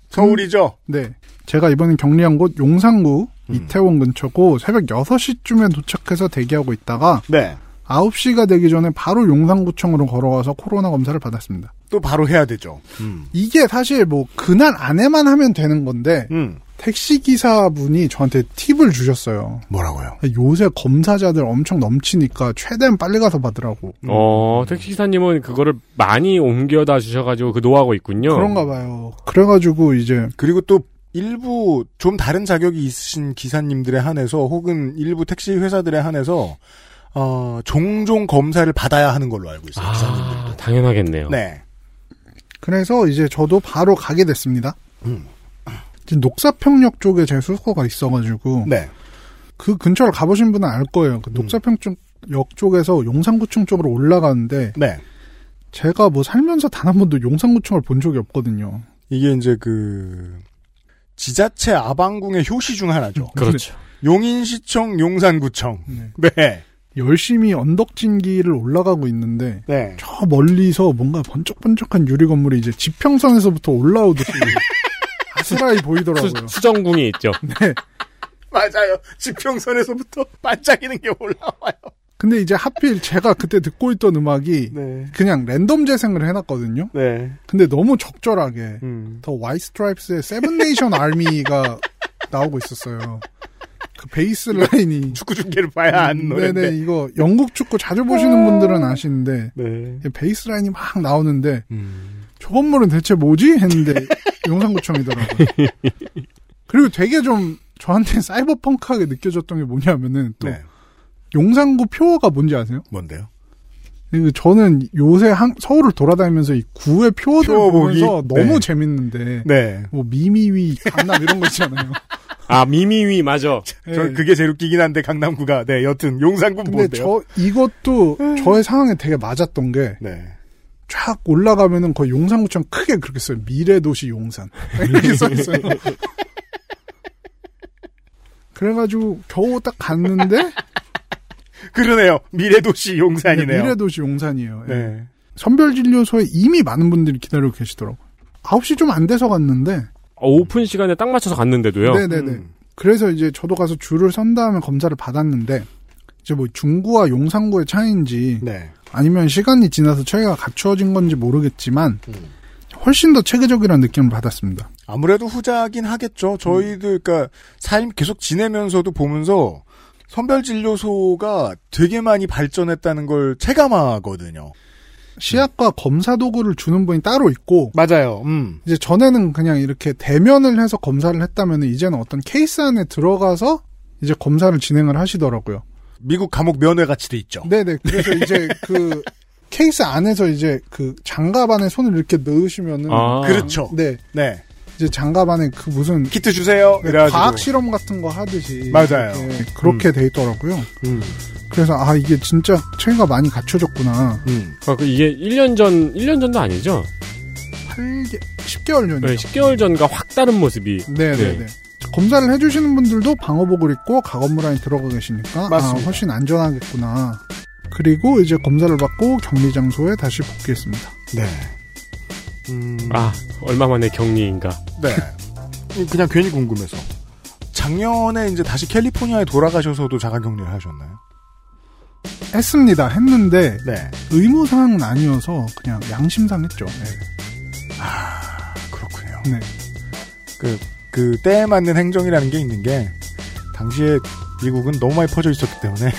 서울이죠. 네. 제가 이번에 격리한 곳 용산구 음. 이태원 근처고 새벽 6시쯤에 도착해서 대기하고 있다가 네. 9시가 되기 전에 바로 용산구청으로 걸어가서 코로나 검사를 받았습니다. 또 바로 해야 되죠. 음. 이게 사실 뭐 그날 안에만 하면 되는 건데 음. 택시 기사분이 저한테 팁을 주셨어요. 뭐라고요? 요새 검사자들 엄청 넘치니까 최대한 빨리 가서 받으라고. 어, 택시 기사님은 그거를 많이 옮겨다 주셔가지고 그 노하고 있군요. 그런가 봐요. 그래가지고 이제 그리고 또 일부 좀 다른 자격이 있으신 기사님들에 한해서 혹은 일부 택시 회사들에 한해서 어, 종종 검사를 받아야 하는 걸로 알고 있어요. 아, 기사님들도. 당연하겠네요. 네. 그래서 이제 저도 바로 가게 됐습니다. 음. 지금 녹사평역 쪽에 제 숙소가 있어가지고 네. 그 근처를 가보신 분은 알 거예요. 그 녹사평역 쪽에서 용산구청 쪽으로 올라가는데 네. 제가 뭐 살면서 단 한 번도 용산구청을 본 적이 없거든요. 이게 이제 그 지자체 아방궁의 효시 중 하나죠. 그렇죠. 용인시청, 용산구청. 네. 네. 열심히 언덕진기를 올라가고 있는데 네. 저 멀리서 뭔가 번쩍번쩍한 유리 건물이 이제 지평선에서부터 올라오듯이 아스라이 보이더라고요. 수, 정궁이 있죠. 네. 맞아요. 지평선에서부터 반짝이는 게 올라와요. 근데 이제 하필 제가 그때 듣고 있던 음악이 네. 그냥 랜덤 재생을 해놨거든요. 네. 근데 너무 적절하게 음. The White Stripes의 Seven Nation Army가 나오고 있었어요. 그 bass line이 축구 중계를 봐야 하는 노래인데. 네네 이거 영국 축구 자주 보시는 분들은 아시는데 네. bass line이 막 나오는데 음. 저 건물은 대체 뭐지 했는데 용산구청이더라고요. 그리고 되게 좀 저한테 사이버펑크하게 느껴졌던 게 뭐냐면은 또 네. 용산구 표어가 뭔지 아세요? 뭔데요? 그 저는 요새 한- 서울을 돌아다니면서 이 구의 표어들 표어? 보면서 너무 네. 재밌는데 네. 뭐 미미위 강남 이런 거 있잖아요. 아, 미미위, 맞아. 저 네. 그게 제일 웃기긴 한데 강남구가 네 여튼 용산군 근데 뭔데요? 저 이것도 저의 상황에 되게 맞았던 게쫙 네. 올라가면은 거의 용산구청 크게 그렇게 써요. 미래도시 용산 이렇게 써 있어요. 그래가지고 겨우 딱 갔는데 그러네요. 미래도시 용산이네요. 네, 미래도시 용산이에요. 예. 네. 선별진료소에 이미 많은 분들이 기다리고 계시더라고요. 9시 좀 안 돼서 갔는데 어, 오픈 시간에 딱 맞춰서 갔는데도요. 네네네. 음. 그래서 이제 저도 가서 줄을 선 다음에 검사를 받았는데 이제 뭐 중구와 용산구의 차이인지 네. 아니면 시간이 지나서 처리가 갖추어진 건지 모르겠지만 음. 훨씬 더 체계적이라는 느낌을 받았습니다. 아무래도 후자긴 하겠죠. 저희들 그러니까 삶 계속 지내면서도 보면서 선별진료소가 되게 많이 발전했다는 걸 체감하거든요. 시약과 검사 도구를 주는 분이 따로 있고 맞아요. 음. 이제 전에는 그냥 이렇게 대면을 해서 검사를 했다면 이제는 어떤 케이스 안에 들어가서 이제 검사를 진행을 하시더라고요. 미국 감옥 면회 같이 돼 있죠. 네네. 그래서 이제 그 케이스 안에서 이제 그 장갑 안에 손을 이렇게 넣으시면은 아. 그렇죠. 네 네. 이제 장갑 안에 그 무슨 키트 주세요. 네, 이래가지고. 과학 실험 같은 거 하듯이 맞아요. 그렇게 돼 있더라고요. 음. 그래서 아 이게 진짜 체계가 많이 갖춰졌구나. 음. 아, 그 이게 1년 전, 1년 전도 아니죠? 8개 10개월 전이죠. 네, 10개월 전과 확 다른 모습이. 네 네 네. 검사를 해주시는 분들도 방호복을 입고 가건물 안에 들어가 계시니까 아, 맞습니다. 훨씬 안전하겠구나. 그리고 이제 검사를 받고 격리 장소에 다시 복귀했습니다. 네. 음. 아, 얼마 만에 격리인가. 네. 그냥 괜히 궁금해서. 작년에 이제 다시 캘리포니아에 돌아가셔서도 자가격리를 하셨나요? 했습니다. 했는데 네. 의무사항은 아니어서 그냥 양심상 했죠. 네. 아, 그렇군요. 네. 그, 그, 때에 맞는 행정이라는 게 있는 게, 당시에 미국은 너무 많이 퍼져 있었기 때문에,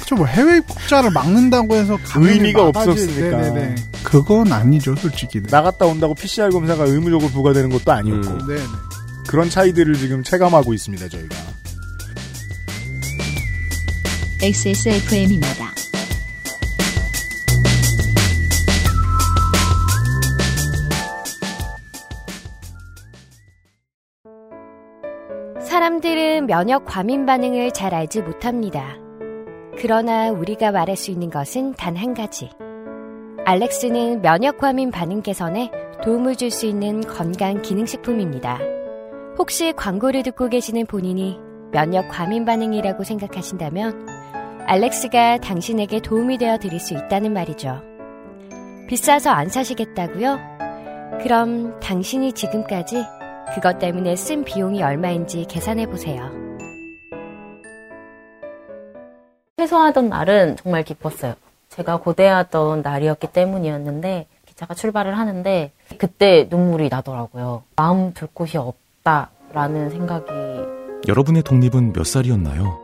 그쵸, 뭐 해외 입국자를 막는다고 해서 의미가 막아질- 없었으니까. 네네네. 그건 아니죠, 솔직히. 네. 나갔다 온다고 PCR 검사가 의무적으로 부과되는 것도 아니었고, 음. 네네. 그런 차이들을 지금 체감하고 있습니다, 저희가. XSFM입니다. 사람들은 면역 과민 반응을 잘 알지 못합니다. 그러나 우리가 말할 수 있는 것은 단 한 가지. 알렉스는 면역 과민 반응 개선에 도움을 줄 수 있는 건강 기능식품입니다. 혹시 광고를 듣고 계시는 본인이 면역 과민 반응이라고 생각하신다면 알렉스가 당신에게 도움이 되어 드릴 수 있다는 말이죠. 비싸서 안 사시겠다고요? 그럼 당신이 지금까지 그것 때문에 쓴 비용이 얼마인지 계산해 보세요. 퇴소하던 날은 정말 기뻤어요. 제가 고대하던 날이었기 때문이었는데 기차가 출발을 하는데 그때 눈물이 나더라고요. 마음 둘 곳이 없다라는 생각이 여러분의 독립은 몇 살이었나요?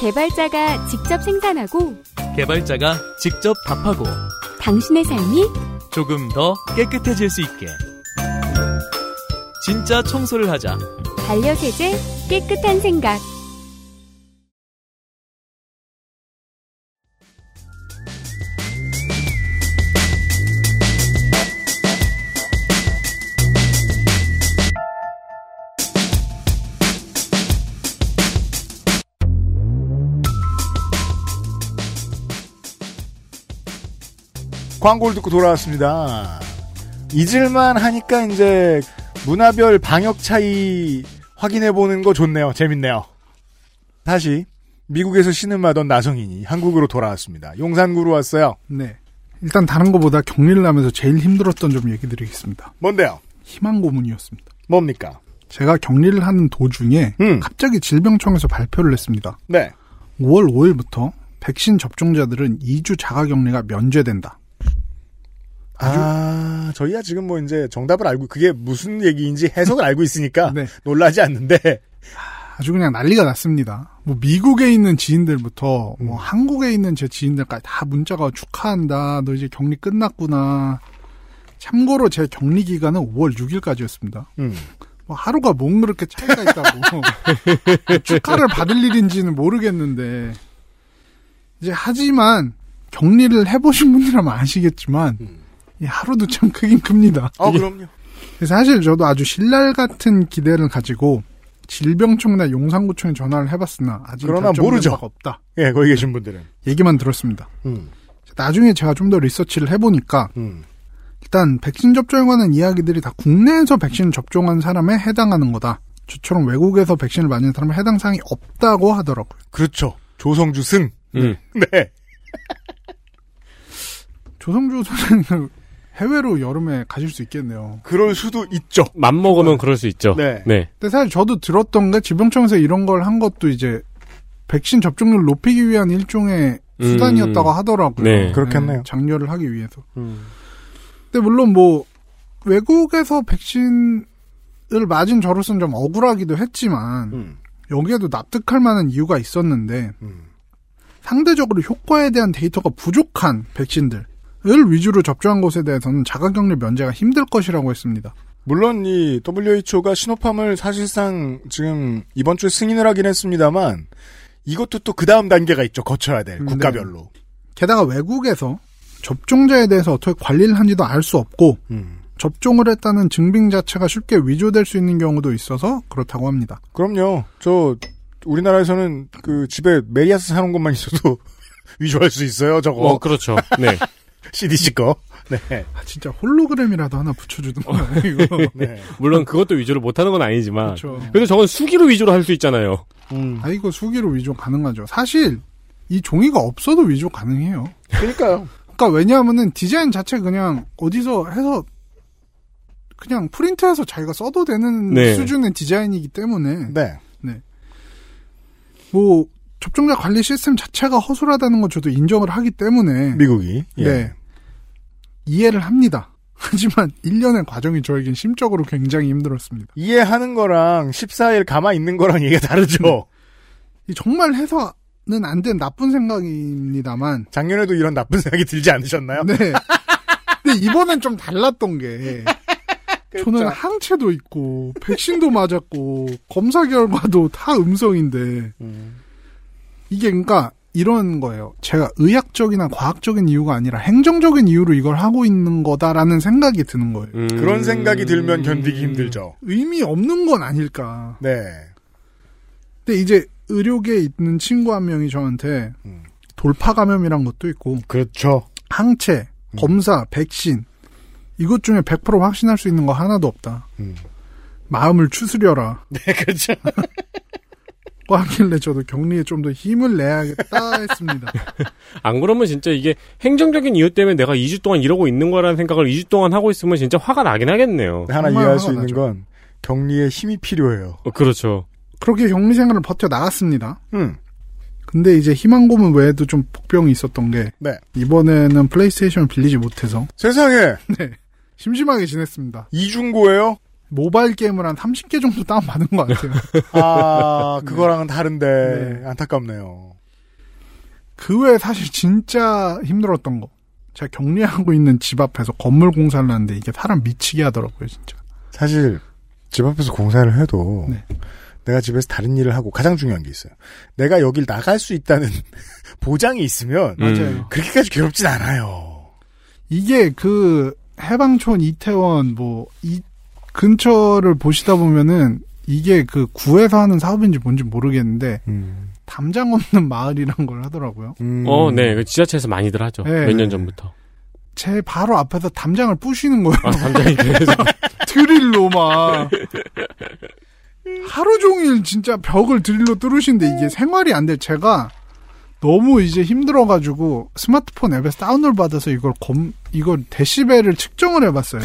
개발자가 직접 생산하고 개발자가 직접 답하고 당신의 삶이 조금 더 깨끗해질 수 있게. 진짜 청소를 하자. 반려세제 깨끗한 생각 광고를 듣고 돌아왔습니다. 잊을만 하니까 이제 문화별 방역 차이 확인해 보는 거 좋네요. 재밌네요. 다시 미국에서 신음하던 나성인이 한국으로 돌아왔습니다. 용산구로 왔어요. 네. 일단 다른 것보다 격리를 하면서 제일 힘들었던 점 얘기 드리겠습니다. 뭔데요? 희망 고문이었습니다. 뭡니까? 제가 격리를 하는 도중에 음. 갑자기 질병청에서 발표를 했습니다. 네. 5월 5일부터 백신 접종자들은 2주 자가격리가 면제된다. 아, 저희야 지금 뭐 이제 정답을 알고 그게 무슨 얘기인지 해석을 알고 있으니까 네. 놀라지 않는데 아주 그냥 난리가 났습니다. 뭐 미국에 있는 지인들부터 음. 뭐 한국에 있는 제 지인들까지 다 문자가 축하한다. 너 이제 격리 끝났구나. 참고로 제 격리 기간은 5월 6일까지였습니다. 음. 뭐 하루가 뭔 그렇게 차이가 있다고 축하를 받을 일인지는 모르겠는데 이제 하지만 격리를 해보신 분들은 아시겠지만 이 하루도 참 크긴 큽니다. 어 그럼요. 그래서 사실 저도 아주 신랄 같은 기대를 가지고 질병청이나 용산구청에 전화를 해봤으나 아직 그러나 모르죠. 바가 없다. 예, 거기 계신 분들은. 얘기만 들었습니다. 음. 나중에 제가 좀 더 리서치를 해보니까 음. 일단 백신 접종에 관한 이야기들이 다 국내에서 백신 접종한 사람에 해당하는 거다. 저처럼 외국에서 백신을 맞은 사람은 해당 사항이 없다고 하더라고요. 그렇죠. 조성주 승. 음. 네. 조성주 선생님 해외로 여름에 가실 수 있겠네요. 그럴 수도 있죠. 맘 먹으면 그럴 수 있죠. 네. 네. 근데 사실 저도 들었던 게 질병청에서 이런 걸 한 것도 이제 백신 접종률 높이기 위한 일종의 음. 수단이었다고 하더라고요. 네. 그렇겠네요. 장려를 하기 위해서. 음. 근데 물론 뭐 외국에서 백신을 맞은 저로서는 좀 억울하기도 했지만 음. 여기에도 납득할 만한 이유가 있었는데 음. 상대적으로 효과에 대한 데이터가 부족한 백신들 을 위주로 접종한 것에 대해서는 자가격리 면제가 힘들 것이라고 했습니다. 물론 이 WHO가 시노팜을 사실상 지금 이번 주에 승인을 하긴 했습니다만 이것도 또 그 다음 단계가 있죠. 거쳐야 될 음, 국가별로. 게다가 외국에서 접종자에 대해서 어떻게 관리를 한지도 알 수 없고 음. 접종을 했다는 증빙 자체가 쉽게 위조될 수 있는 경우도 있어서 그렇다고 합니다. 그럼요. 저 우리나라에서는 그 집에 메리아스 사는 것만 있어도 위조할 수 있어요. 저거 어, 그렇죠. 네. CDC 거. 네. 아, 진짜 홀로그램이라도 하나 붙여주던가 이거. 네. 물론 그것도 위조를 못하는 건 아니지만. 그렇죠. 그래도 저건 수기로 위조를 할 수 있잖아요. 음. 아 이거 수기로 위조 가능하죠. 사실 이 종이가 없어도 위조 가능해요. 그러니까요. 그러니까 왜냐하면은 디자인 자체 그냥 어디서 해서 그냥 프린트해서 자기가 써도 되는 네. 수준의 디자인이기 때문에 네. 뭐 접종자 관리 시스템 자체가 허술하다는 건 저도 인정을 하기 때문에 미국이. 예. 네 이해를 합니다. 하지만 1년의 과정이 저에겐 심적으로 굉장히 힘들었습니다. 이해하는 거랑 14일 가만 있는 거랑 얘기가 다르죠. 이 정말 해서 는 안 된 나쁜 생각입니다만 작년에도 이런 나쁜 생각이 들지 않으셨나요? 네. 근데 이번엔 좀 달랐던 게 저는 항체도 있고 백신도 맞았고 검사 결과도 다 음성인데 음. 이게 그러니까 이런 거예요. 제가 의학적이나 과학적인 이유가 아니라 행정적인 이유로 이걸 하고 있는 거다라는 생각이 드는 거예요. 음. 그런 생각이 들면 견디기 힘들죠. 의미 없는 건 아닐까. 네. 근데 이제 의료계에 있는 친구 한 명이 저한테 음. 돌파 감염이란 것도 있고 그렇죠. 항체, 음. 검사, 백신 이것 중에 100% 확신할 수 있는 거 하나도 없다. 음. 마음을 추스려라. 네, 그렇죠. 고 하길래 저도 격리에 좀 더 힘을 내야겠다 했습니다. 안 그러면 진짜 이게 행정적인 이유 때문에 내가 2주 동안 이러고 있는 거라는 생각을 2주 동안 하고 있으면 진짜 화가 나긴 하겠네요. 하나 이해할 수 있는 나죠. 건 격리에 힘이 필요해요. 어, 그렇죠. 그렇게 격리 생활을 버텨 나갔습니다. 음. 근데 이제 희망고문 외에도 좀 복병이 있었던 게 네. 이번에는 플레이스테이션을 빌리지 못해서 세상에 네, 심심하게 지냈습니다. 이중고예요? 모바일 게임을 한 30개 정도 다운받은 것 같아요. 아, 그거랑은 다른데 네. 안타깝네요. 그 외에 사실 진짜 힘들었던 거. 제가 격리하고 있는 집 앞에서 건물 공사를 하는데 이게 사람 미치게 하더라고요, 진짜. 사실 집 앞에서 공사를 해도 네. 내가 집에서 다른 일을 하고 가장 중요한 게 있어요. 내가 여길 나갈 수 있다는 보장이 있으면 음. 맞아요. 그렇게까지 괴롭진 않아요. 이게 그 해방촌 이태원 뭐 이 근처를 보시다 보면은 이게 그 구에서 하는 사업인지 뭔지 모르겠는데 음. 담장 없는 마을이란 걸 하더라고요. 음. 어, 네. 그 지자체에서 많이들 하죠. 네. 몇년 전부터. 제 바로 앞에서 담장을 부시는 거예요. 아, 담장이 그래서. 드릴로 막 하루 종일 진짜 벽을 드릴로 뚫으신데 이게 생활이 안 돼. 제가 너무 이제 힘들어가지고 스마트폰 앱에서 다운로드 받아서 이걸 검 이걸 데시벨을 측정을 해봤어요.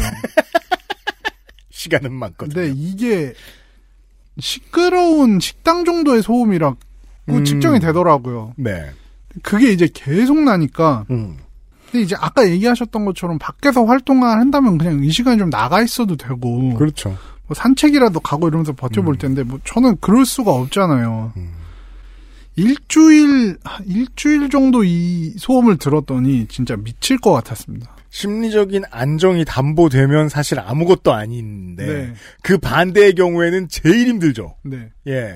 시간은 많거든요. 근데 이게 시끄러운 식당 정도의 소음이라고 음. 측정이 되더라고요. 네. 그게 이제 계속 나니까. 음. 근데 이제 아까 얘기하셨던 것처럼 밖에서 활동을 한다면 그냥 이 시간에 좀 나가 있어도 되고 그렇죠. 뭐 산책이라도 가고 이러면서 버텨볼 음. 텐데 뭐 저는 그럴 수가 없잖아요. 음. 일주일 한 일주일 정도 이 소음을 들었더니 진짜 미칠 것 같았습니다. 심리적인 안정이 담보되면 사실 아무것도 아닌데 네. 그 반대의 경우에는 제일 힘들죠. 네. 예.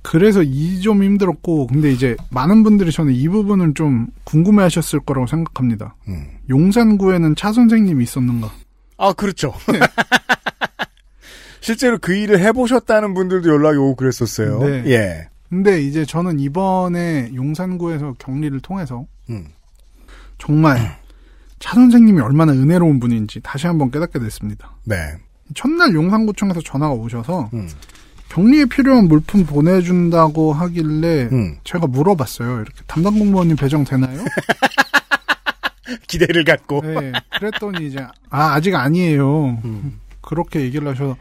그래서 이 좀 힘들었고 근데 이제 많은 분들이 저는 이 부분을 좀 궁금해하셨을 거라고 생각합니다. 음. 용산구에는 차 선생님이 있었는가? 아 그렇죠. 실제로 그 일을 해보셨다는 분들도 연락이 오고 그랬었어요. 네. 예. 근데 이제 저는 이번에 용산구에서 격리를 통해서 음. 정말 차 선생님이 얼마나 은혜로운 분인지 다시 한번 깨닫게 됐습니다. 네. 첫날 용산구청에서 전화가 오셔서 음. 격리에 필요한 물품 보내준다고 하길래 음. 제가 물어봤어요. 이렇게 담당 공무원님 배정되나요? 기대를 갖고. 네. 그랬더니 이제 아 아직 아니에요. 음. 그렇게 얘기를 하셔서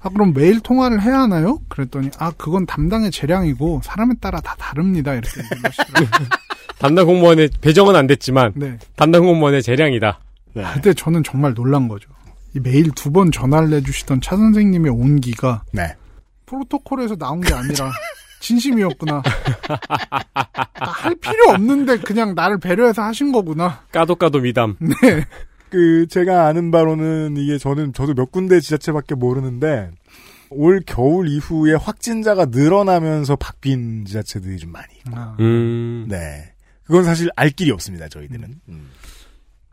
아 그럼 매일 통화를 해야 하나요? 그랬더니 아 그건 담당의 재량이고 사람에 따라 다 다릅니다. 이렇게 얘기를 하시더라고요. 담당 공무원의 배정은 안 됐지만 네. 담당 공무원의 재량이다. 네. 그때 저는 정말 놀란 거죠. 이 매일 두 번 전화를 해주시던 차 선생님의 온기가 네. 프로토콜에서 나온 게 아니라 진심이었구나. 할 필요 없는데 그냥 나를 배려해서 하신 거구나. 까도 까도 미담. 네. 그 제가 아는 바로는 이게 저는 저도 몇 군데 지자체밖에 모르는데 올 겨울 이후에 확진자가 늘어나면서 바뀐 지자체들이 좀 많이. 있고. 아. 음. 네. 그건 사실 알 길이 없습니다. 저희들은. 음.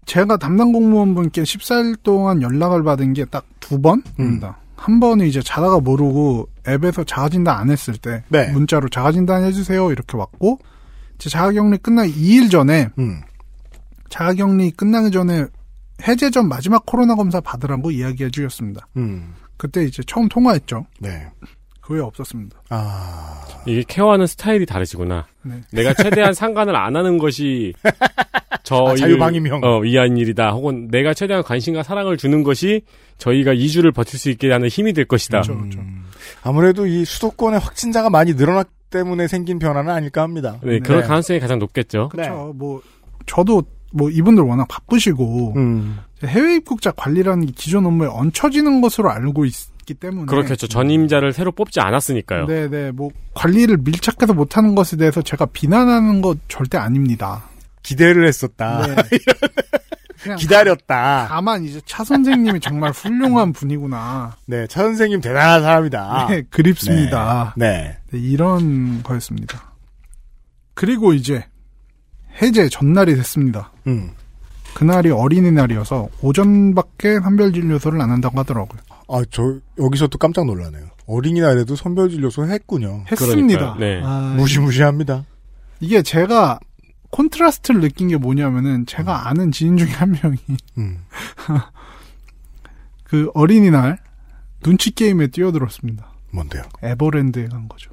제가 담당 공무원분께 14일 동안 연락을 받은 게 딱 두 번입니다. 한 번은 이제 자다가 모르고 앱에서 자가진단 안 했을 때 네. 문자로 자가진단 해주세요 이렇게 왔고 제 자가격리 끝나기 2일 전에 음. 자가격리 끝나기 전에 해제 전 마지막 코로나 검사 받으라고 이야기해 주셨습니다. 음. 그때 이제 처음 통화했죠. 네. 그 후에 없었습니다. 아. 이게 케어하는 스타일이 다르시구나. 네. 내가 최대한 상관을 안 하는 것이 저 아, 일, 자유방임형. 어, 위한 일이다. 혹은 내가 최대한 관심과 사랑을 주는 것이 저희가 2주를 버틸 수 있게 하는 힘이 될 것이다. 그렇죠, 그렇죠. 아무래도 이 수도권에 확진자가 많이 늘어났기 때문에 생긴 변화는 아닐까 합니다. 네, 그럴 네. 가능성이 가장 높겠죠. 그렇죠. 뭐 저도 뭐 이분들 워낙 바쁘시고 음. 해외 입국자 관리라는 게 기존 업무에 얹혀지는 것으로 알고 있 기 때문에 그렇겠죠. 전임자를 새로 뽑지 않았으니까요. 네 네 뭐 관리를 밀착해서 못 하는 것에 대해서 제가 비난하는 것 절대 아닙니다. 기대를 했었다. 네. 그냥 기다렸다. 다만 이제 차 선생님이 정말 훌륭한 분이구나. 네, 차 선생님 대단한 사람이다. 네, 그립습니다. 네. 네, 이런 거였습니다. 그리고 이제 해제 전날이 됐습니다. 음. 그날이 어린이날이어서 오전밖에 선별진료소를 안 한다고 하더라고요. 아, 저, 여기서 또 깜짝 놀라네요. 어린이날에도 선별진료소 했군요. 했습니다. 네. 아, 무시무시합니다. 이게 제가 콘트라스트를 느낀 게 뭐냐면은 제가 아는 지인 중에 한 명이 음. 그 어린이날 눈치 게임에 뛰어들었습니다. 뭔데요? 에버랜드에 간 거죠.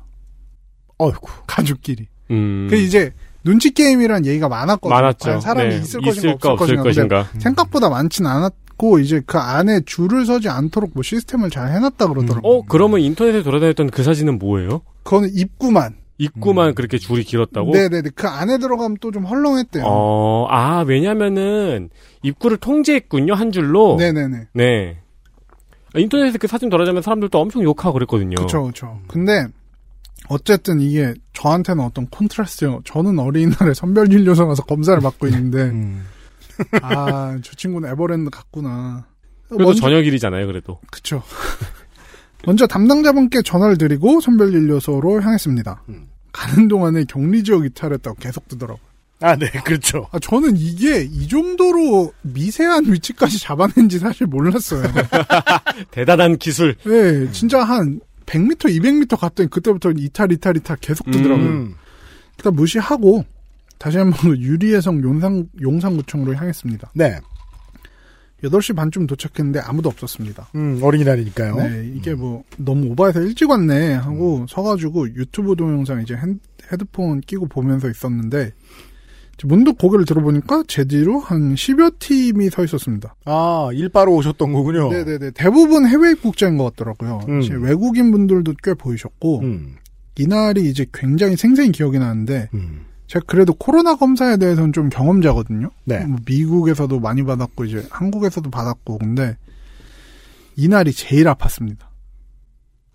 어이구. 가족끼리. 음, 그 이제 눈치 게임이란 얘기가 많았거든요. 많았죠. 과연 사람이 네. 있을 것인가 없을, 없을 것인가. 것인가. 생각보다 많진 않았 고 이제 그 안에 줄을 서지 않도록 뭐 시스템을 잘 해놨다 그러더라고요. 어, 그러면 인터넷에 돌아다녔던 그 사진은 뭐예요? 그거는 입구만. 입구만 그렇게 줄이 길었다고? 네네네. 그 안에 들어가면 또 좀 헐렁했대요. 어, 아, 왜냐면은 입구를 통제했군요, 한 줄로. 네네네. 네. 인터넷에 그 사진 돌아다니면 사람들도 엄청 욕하고 그랬거든요. 그쵸 그쵸. 근데 어쨌든 이게 저한테는 어떤 콘트라스트요. 저는 어린이날에 선별진료소 가서 검사를 받고 있는데 음. 아 저 친구는 에버랜드 갔구나. 그래도 먼저- 저녁일이잖아요, 그래도. 그쵸. 먼저 담당자분께 전화를 드리고 선별진료소로 향했습니다. 음. 가는 동안에 격리지역 이탈했다고 계속 뜨더라고요. 아, 네, 그렇죠. 아, 저는 이게 이 정도로 미세한 위치까지 잡아낸지 사실 몰랐어요. 대단한 기술. 네, 진짜 한 100m, 200m 갔더니 그때부터 이탈, 이탈, 이탈 계속 뜨더라고요. 음. 일단 무시하고 다시 한번 유리해성 용산, 용산구청으로 향했습니다. 네. 8시 반쯤 도착했는데 아무도 없었습니다. 음, 어린이날이니까요. 네, 이게 뭐 너무 오버해서 일찍 왔네 하고 서가지고 유튜브 동영상 이제 핸, 헤드폰 끼고 보면서 있었는데 문득 고개를 들어보니까 제 뒤로 한 10여 팀이 서 있었습니다. 아, 일바로 오셨던 거군요. 네네네. 대부분 해외 입국자인 것 같더라고요. 음. 외국인 분들도 꽤 보이셨고 음. 이날이 이제 굉장히 생생히 기억이 나는데 음. 제가 그래도 코로나 검사에 대해서는 좀 경험자거든요. 네. 뭐 미국에서도 많이 받았고 이제 한국에서도 받았고 근데 이날이 제일 아팠습니다.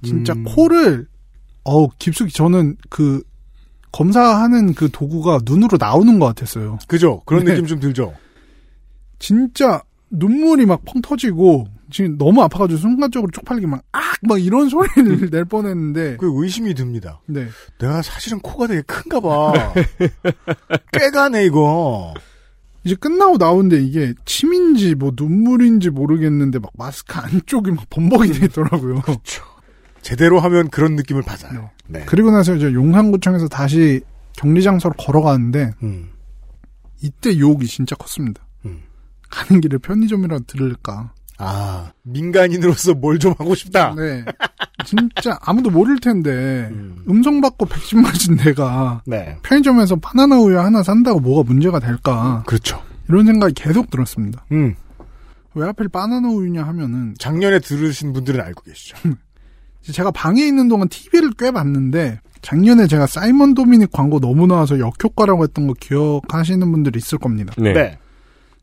진짜 음. 코를 어우 깊숙이 저는 그 검사하는 그 도구가 눈으로 나오는 것 같았어요. 그죠? 그런 네. 느낌 좀 들죠? 진짜 눈물이 막 펑 터지고 지금 너무 아파가지고 순간적으로 쪽팔리게 막 악! 막 이런 소리를 낼 뻔했는데 그 의심이 듭니다. 네. 내가 사실은 코가 되게 큰가 봐. 꽤 가네, 이거. 이제 끝나고 나오는데 이게 침인지 뭐 눈물인지 모르겠는데 막 마스크 안쪽이 막 범벅이 돼 있더라고요. 제대로 하면 그런 느낌을 받아요. 네. 그리고 나서 이제 용산구청에서 다시 격리 장소로 걸어가는데 음. 이때 유혹이 진짜 컸습니다. 음. 가는 길에 편의점이라도 들를까. 아, 민간인으로서 뭘 좀 하고 싶다. 네. 진짜 아무도 모를 텐데 음. 음성 받고 백신 맞은 내가 네. 편의점에서 바나나 우유 하나 산다고 뭐가 문제가 될까 그렇죠. 이런 생각이 계속 들었습니다. 음. 왜 하필 바나나 우유냐 하면은 작년에 들으신 분들은 알고 계시죠. 제가 방에 있는 동안 TV를 꽤 봤는데 작년에 제가 사이먼 도미닉 광고 너무 나와서 역효과라고 했던 거 기억하시는 분들이 있을 겁니다. 네. 네.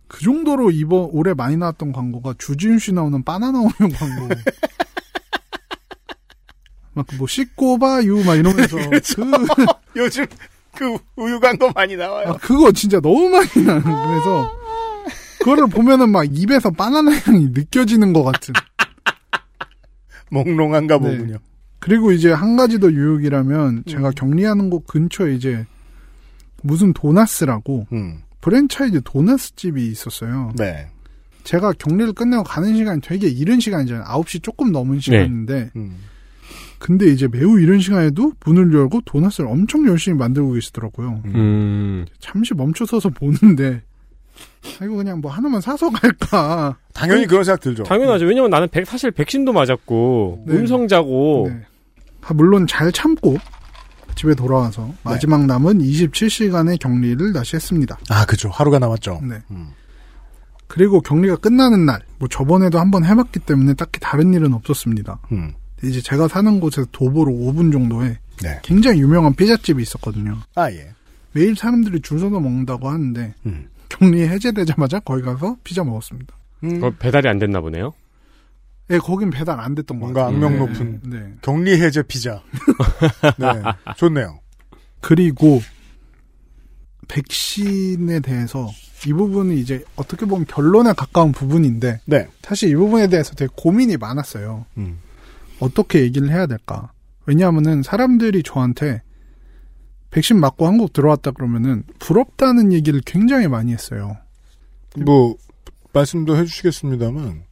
그 정도로 이번 올해 많이 나왔던 광고가 주지훈 씨 나오는 바나나 우유 광고. 막 뭐 씻고 봐유 막 이러면서 그렇죠. 그 요즘 그 우유 광고 많이 나와요. 아, 그거 진짜 너무 많이 나는 그래서 그거를 보면은 막 입에서 바나나 향이 느껴지는 것 같은. 몽롱한가 네. 보군요. 그리고 이제 한 가지 더 유혹이라면 제가 격리하는 곳 근처에 이제 무슨 도나스라고 음. 프랜차이즈 도나스 집이 있었어요. 네. 제가 격리를 끝내고 가는 시간이 되게 이른 시간이잖아요. 9시 조금 넘은 시간인데 음. 근데 이제 매우 이른 시간에도 문을 열고 도넛을 엄청 열심히 만들고 계시더라고요. 음. 잠시 멈춰서서 보는데 아, 이거 그냥 뭐 하나만 사서 갈까. 당연히 그런 생각 들죠. 당연하죠. 왜냐면 나는 백- 사실 백신도 맞았고 네. 음성자고 네. 아, 물론 잘 참고 집에 돌아와서 마지막 남은 27시간의 격리를 다시 했습니다. 아, 그죠. 하루가 남았죠. 네. 음. 그리고 격리가 끝나는 날, 뭐 저번에도 한번 해봤기 때문에 딱히 다른 일은 없었습니다. 음. 이제 제가 사는 곳에서 도보로 5분 정도에 네. 굉장히 유명한 피자집이 있었거든요. 아, 예. 매일 사람들이 줄 서서 먹는다고 하는데 음. 격리 해제되자마자 거기 가서 피자 먹었습니다. 음. 배달이 안 됐나 보네요. 예, 거긴 배달 안 됐던 것 뭔가 같아요. 악명 네, 높은 네. 격리 해제 피자. 네. 좋네요. 그리고 백신에 대해서 이 부분은 이제 어떻게 보면 결론에 가까운 부분인데 네. 사실 이 부분에 대해서 되게 고민이 많았어요. 음. 어떻게 얘기를 해야 될까? 왜냐하면은 사람들이 저한테 백신 맞고 한국 들어왔다 그러면은 부럽다는 얘기를 굉장히 많이 했어요. 뭐 말씀도 해주시겠습니다만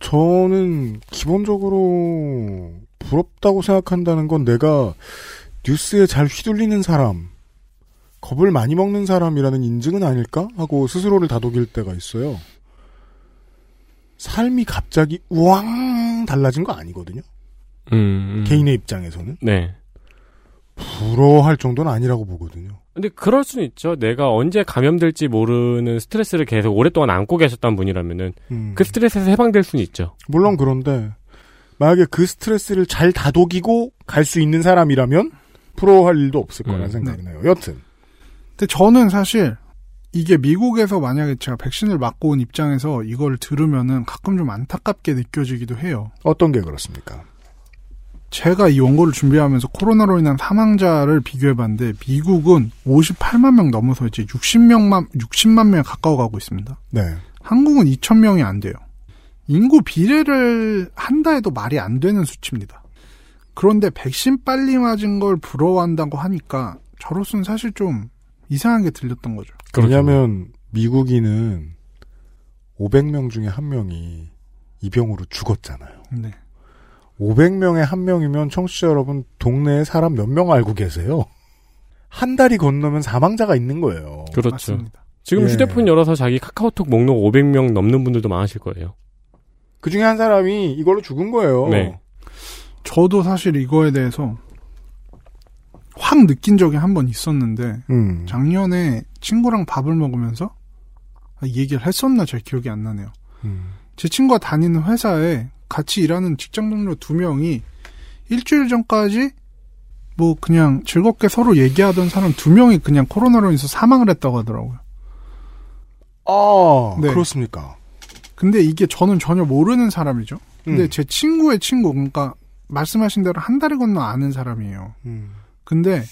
저는 기본적으로 부럽다고 생각한다는 건 내가 뉴스에 잘 휘둘리는 사람, 겁을 많이 먹는 사람이라는 인증은 아닐까 하고 스스로를 다독일 때가 있어요. 삶이 갑자기 우왕 달라진 거 아니거든요. 음. 개인의 입장에서는 네. 부러워할 정도는 아니라고 보거든요. 근데 그럴 수는 있죠. 내가 언제 감염될지 모르는 스트레스를 계속 오랫동안 안고 계셨던 분이라면은 음. 그 스트레스에서 해방될 수는 있죠. 물론 그런데 만약에 그 스트레스를 잘 다독이고 갈 수 있는 사람이라면 부러워할 일도 없을 거라는 음. 생각이 나요. 여튼 근데 저는 사실 이게 미국에서 만약에 제가 백신을 맞고 온 입장에서 이걸 들으면은 가끔 좀 안타깝게 느껴지기도 해요. 어떤 게 그렇습니까? 제가 이 원고를 준비하면서 코로나로 인한 사망자를 비교해봤는데 미국은 58만 명 넘어서 이제 60명만 60만 명에 가까워 가고 있습니다. 네. 한국은 2천 명이 안 돼요. 인구 비례를 한다 해도 말이 안 되는 수치입니다. 그런데 백신 빨리 맞은 걸 부러워한다고 하니까 저로서는 사실 좀 이상하게 들렸던 거죠. 왜냐하면 미국인은 500명 중에 한 명이 이 병으로 죽었잖아요. 네. 500명에 한 명이면 청취자 여러분 동네에 사람 몇 명 알고 계세요? 한 달이 건너면 사망자가 있는 거예요. 그렇죠. 맞습니다. 지금 예. 휴대폰 열어서 자기 카카오톡 목록 500명 넘는 분들도 많으실 거예요. 그 중에 한 사람이 이걸로 죽은 거예요. 네. 저도 사실 이거에 대해서 확 느낀 적이 한 번 있었는데 음. 작년에 친구랑 밥을 먹으면서 아, 이 얘기를 했었나 잘 기억이 안 나네요. 음. 제 친구가 다니는 회사에 같이 일하는 직장 동료 두 명이 일주일 전까지 뭐 그냥 즐겁게 서로 얘기하던 사람 두 명이 그냥 코로나로 인해서 사망을 했다고 하더라고요. 아, 네. 그렇습니까? 근데 이게 저는 전혀 모르는 사람이죠. 근데 음. 제 친구의 친구, 그러니까 말씀하신 대로 한 달이 건너 아는 사람이에요. 음. 근데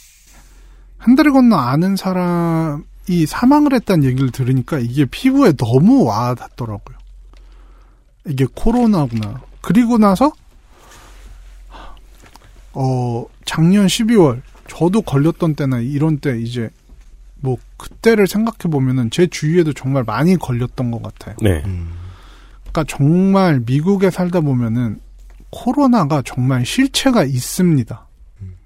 한 달이 건너 아는 사람이 사망을 했다는 얘기를 들으니까 이게 피부에 너무 와 닿더라고요. 이게 코로나구나. 그리고 나서 어 작년 12월 저도 걸렸던 때나 이런 때 이제 뭐 그때를 생각해 보면은 제 주위에도 정말 많이 걸렸던 것 같아요. 네. 음. 그러니까 정말 미국에 살다 보면은 코로나가 정말 실체가 있습니다.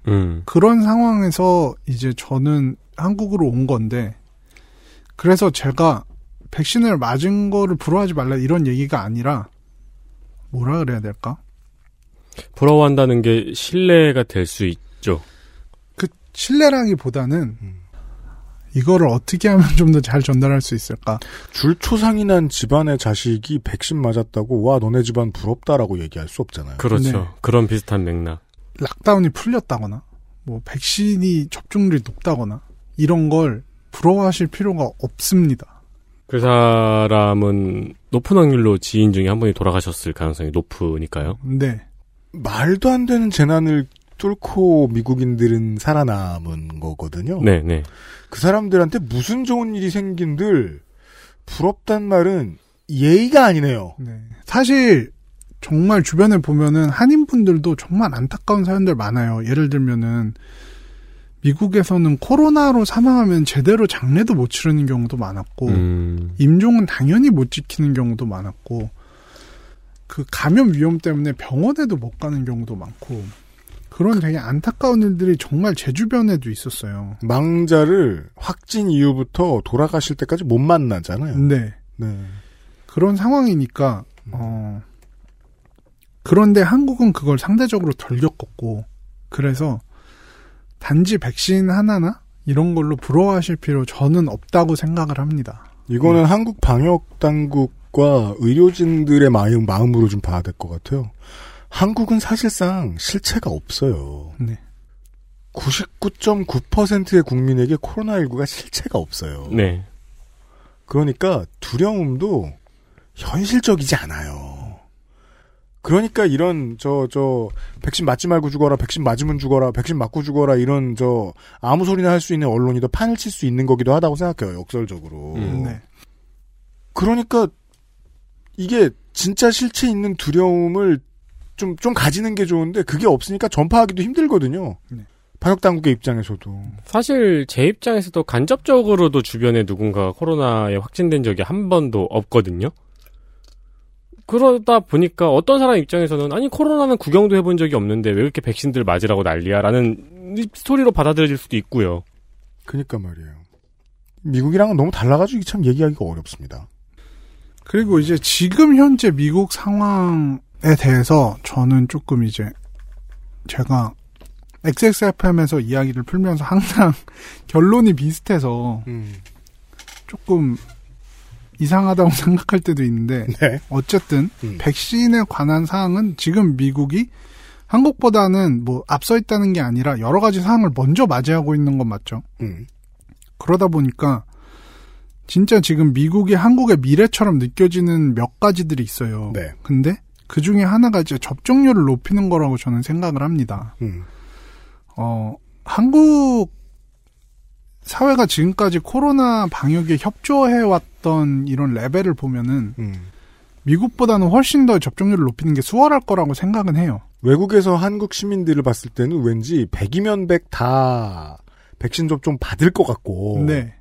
음. 그런 상황에서 이제 저는 한국으로 온 건데 그래서 제가 백신을 맞은 거를 부러워하지 말라 이런 얘기가 아니라 뭐라 그래야 될까? 부러워한다는 게 신뢰가 될 수 있죠. 그 신뢰라기보다는 음. 이거를 어떻게 하면 좀 더 잘 전달할 수 있을까? 줄초상이 난 집안의 자식이 백신 맞았다고 와 너네 집안 부럽다라고 얘기할 수 없잖아요. 그렇죠. 네. 그런 비슷한 맥락. 락다운이 풀렸다거나 뭐 백신이 접종률이 높다거나 이런 걸 부러워하실 필요가 없습니다. 그 사람은 높은 확률로 지인 중에 한 분이 돌아가셨을 가능성이 높으니까요. 네. 말도 안 되는 재난을 뚫고 미국인들은 살아남은 거거든요. 네, 네. 그 사람들한테 무슨 좋은 일이 생긴들 부럽단 말은 예의가 아니네요. 네. 사실 정말 주변에 보면은 한인분들도 정말 안타까운 사연들 많아요. 예를 들면은 미국에서는 코로나로 사망하면 제대로 장례도 못 치르는 경우도 많았고 음, 임종은 당연히 못 지키는 경우도 많았고 그 감염 위험 때문에 병원에도 못 가는 경우도 많고 그런 되게 안타까운 일들이 정말 제 주변에도 있었어요. 망자를 확진 이후부터 돌아가실 때까지 못 만나잖아요. 네. 네. 그런 상황이니까 어 그런데 한국은 그걸 상대적으로 덜 겪었고 그래서 단지 백신 하나나 이런 걸로 부러워하실 필요 저는 없다고 생각을 합니다. 이거는 한국 방역 당국과 의료진들의 마음 마음으로 좀 봐야 될 것 같아요. 한국은 사실상 실체가 없어요. 네. 99.9%의 국민에게 코로나19가 실체가 없어요. 네. 그러니까 두려움도 현실적이지 않아요. 그러니까 이런 저저 백신 맞지 말고 죽어라, 백신 맞으면 죽어라, 백신 맞고 죽어라 이런 저 아무 소리나 할 수 있는 언론이 더 판을 칠 수 있는 거기도 하다고 생각해요. 역설적으로. 음. 네. 그러니까 이게 진짜 실체 있는 두려움을 좀, 좀 가지는 게 좋은데 그게 없으니까 전파하기도 힘들거든요. 네. 방역 당국의 입장에서도. 사실 제 입장에서도 간접적으로도 주변에 누군가 코로나에 확진된 적이 한 번도 없거든요. 그러다 보니까 어떤 사람 입장에서는 아니 코로나는 구경도 해본 적이 없는데 왜 이렇게 백신들 맞으라고 난리야라는 이 스토리로 받아들여질 수도 있고요. 그니까 말이에요. 미국이랑은 너무 달라가지고 이게 참 얘기하기가 어렵습니다. 그리고 이제 지금 현재 미국 상황에 대해서 저는 조금 이제 제가 XSFM에서 이야기를 풀면서 항상 결론이 비슷해서 음. 조금 이상하다고 생각할 때도 있는데 네. 어쨌든 음. 백신에 관한 사항은 지금 미국이 한국보다는 뭐 앞서 있다는 게 아니라 여러 가지 사항을 먼저 맞이하고 있는 건 맞죠. 음. 그러다 보니까 진짜 지금 미국이 한국의 미래처럼 느껴지는 몇 가지들이 있어요. 네. 근데 그 중에 하나가 이제 접종률을 높이는 거라고 저는 생각을 합니다. 음. 어, 한국 사회가 지금까지 코로나 방역에 협조해왔던 이런 레벨을 보면은 음. 미국보다는 훨씬 더 접종률을 높이는 게 수월할 거라고 생각은 해요. 외국에서 한국 시민들을 봤을 때는 왠지 100이면 100 다 백신 접종 받을 것 같고. 네.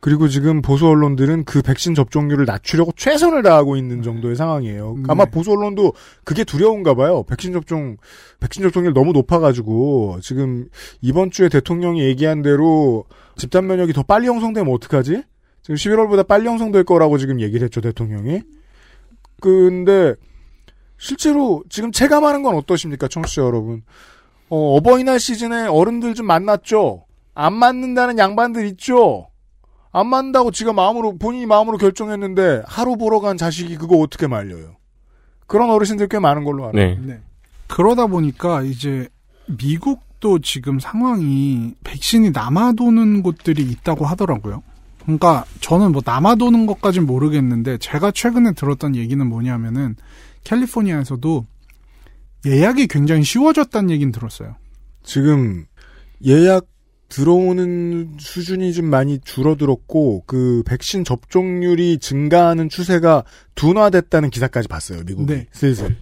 그리고 지금 보수 언론들은 그 백신 접종률을 낮추려고 최선을 다하고 있는 정도의 상황이에요. 네. 아마 보수 언론도 그게 두려운가 봐요. 백신 접종, 백신 접종률 너무 높아가지고 지금 이번 주에 대통령이 얘기한 대로 집단 면역이 더 빨리 형성되면 어떡하지? 지금 11월보다 빨리 형성될 거라고 지금 얘기를 했죠, 대통령이. 근데 실제로 지금 체감하는 건 어떠십니까, 청취자 여러분? 어, 어버이날 시즌에 어른들 좀 만났죠? 안 맞는다는 양반들 있죠? 안 맞는다고 지가 마음으로, 본인이 마음으로 결정했는데, 하루 보러 간 자식이 그거 어떻게 말려요? 그런 어르신들 꽤 많은 걸로 알아요. 네. 네. 그러다 보니까 이제 미국도 지금 상황이 백신이 남아도는 곳들이 있다고 하더라고요. 그러니까 저는 뭐 남아도는 것까진 모르겠는데 제가 최근에 들었던 얘기는 뭐냐면은 캘리포니아에서도 예약이 굉장히 쉬워졌다는 얘기는 들었어요. 지금 예약 들어오는 수준이 좀 많이 줄어들었고, 그 백신 접종률이 증가하는 추세가 둔화됐다는 기사까지 봤어요, 미국이. 네. 슬슬.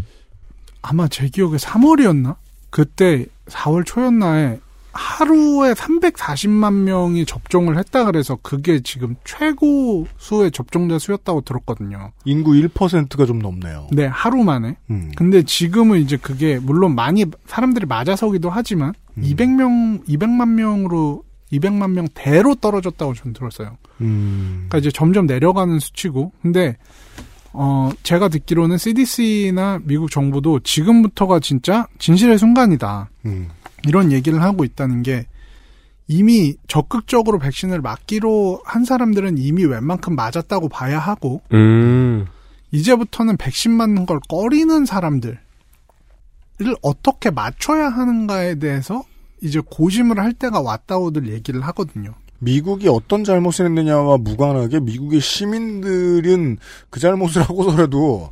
아마 제 기억에 3월이었나? 그때 4월 초였나에 하루에 340만 명이 접종을 했다 그래서 그게 지금 최고 수의 접종자 수였다고 들었거든요. 인구 1%가 좀 넘네요. 네, 하루 만에. 음. 근데 지금은 이제 그게 물론 많이 사람들이 맞아서기도 하지만 음. 200명, 200만 명으로 200만 명 대로 떨어졌다고 전 들었어요. 음. 그러니까 이제 점점 내려가는 수치고. 근데 어 제가 듣기로는 CDC나 미국 정부도 지금부터가 진짜 진실의 순간이다. 음. 이런 얘기를 하고 있다는 게 이미 적극적으로 백신을 맞기로 한 사람들은 이미 웬만큼 맞았다고 봐야 하고 음. 이제부터는 백신 맞는 걸 꺼리는 사람들을 어떻게 맞춰야 하는가에 대해서 이제 고심을 할 때가 왔다고들 얘기를 하거든요. 미국이 어떤 잘못을 했느냐와 무관하게 미국의 시민들은 그 잘못을 하고서라도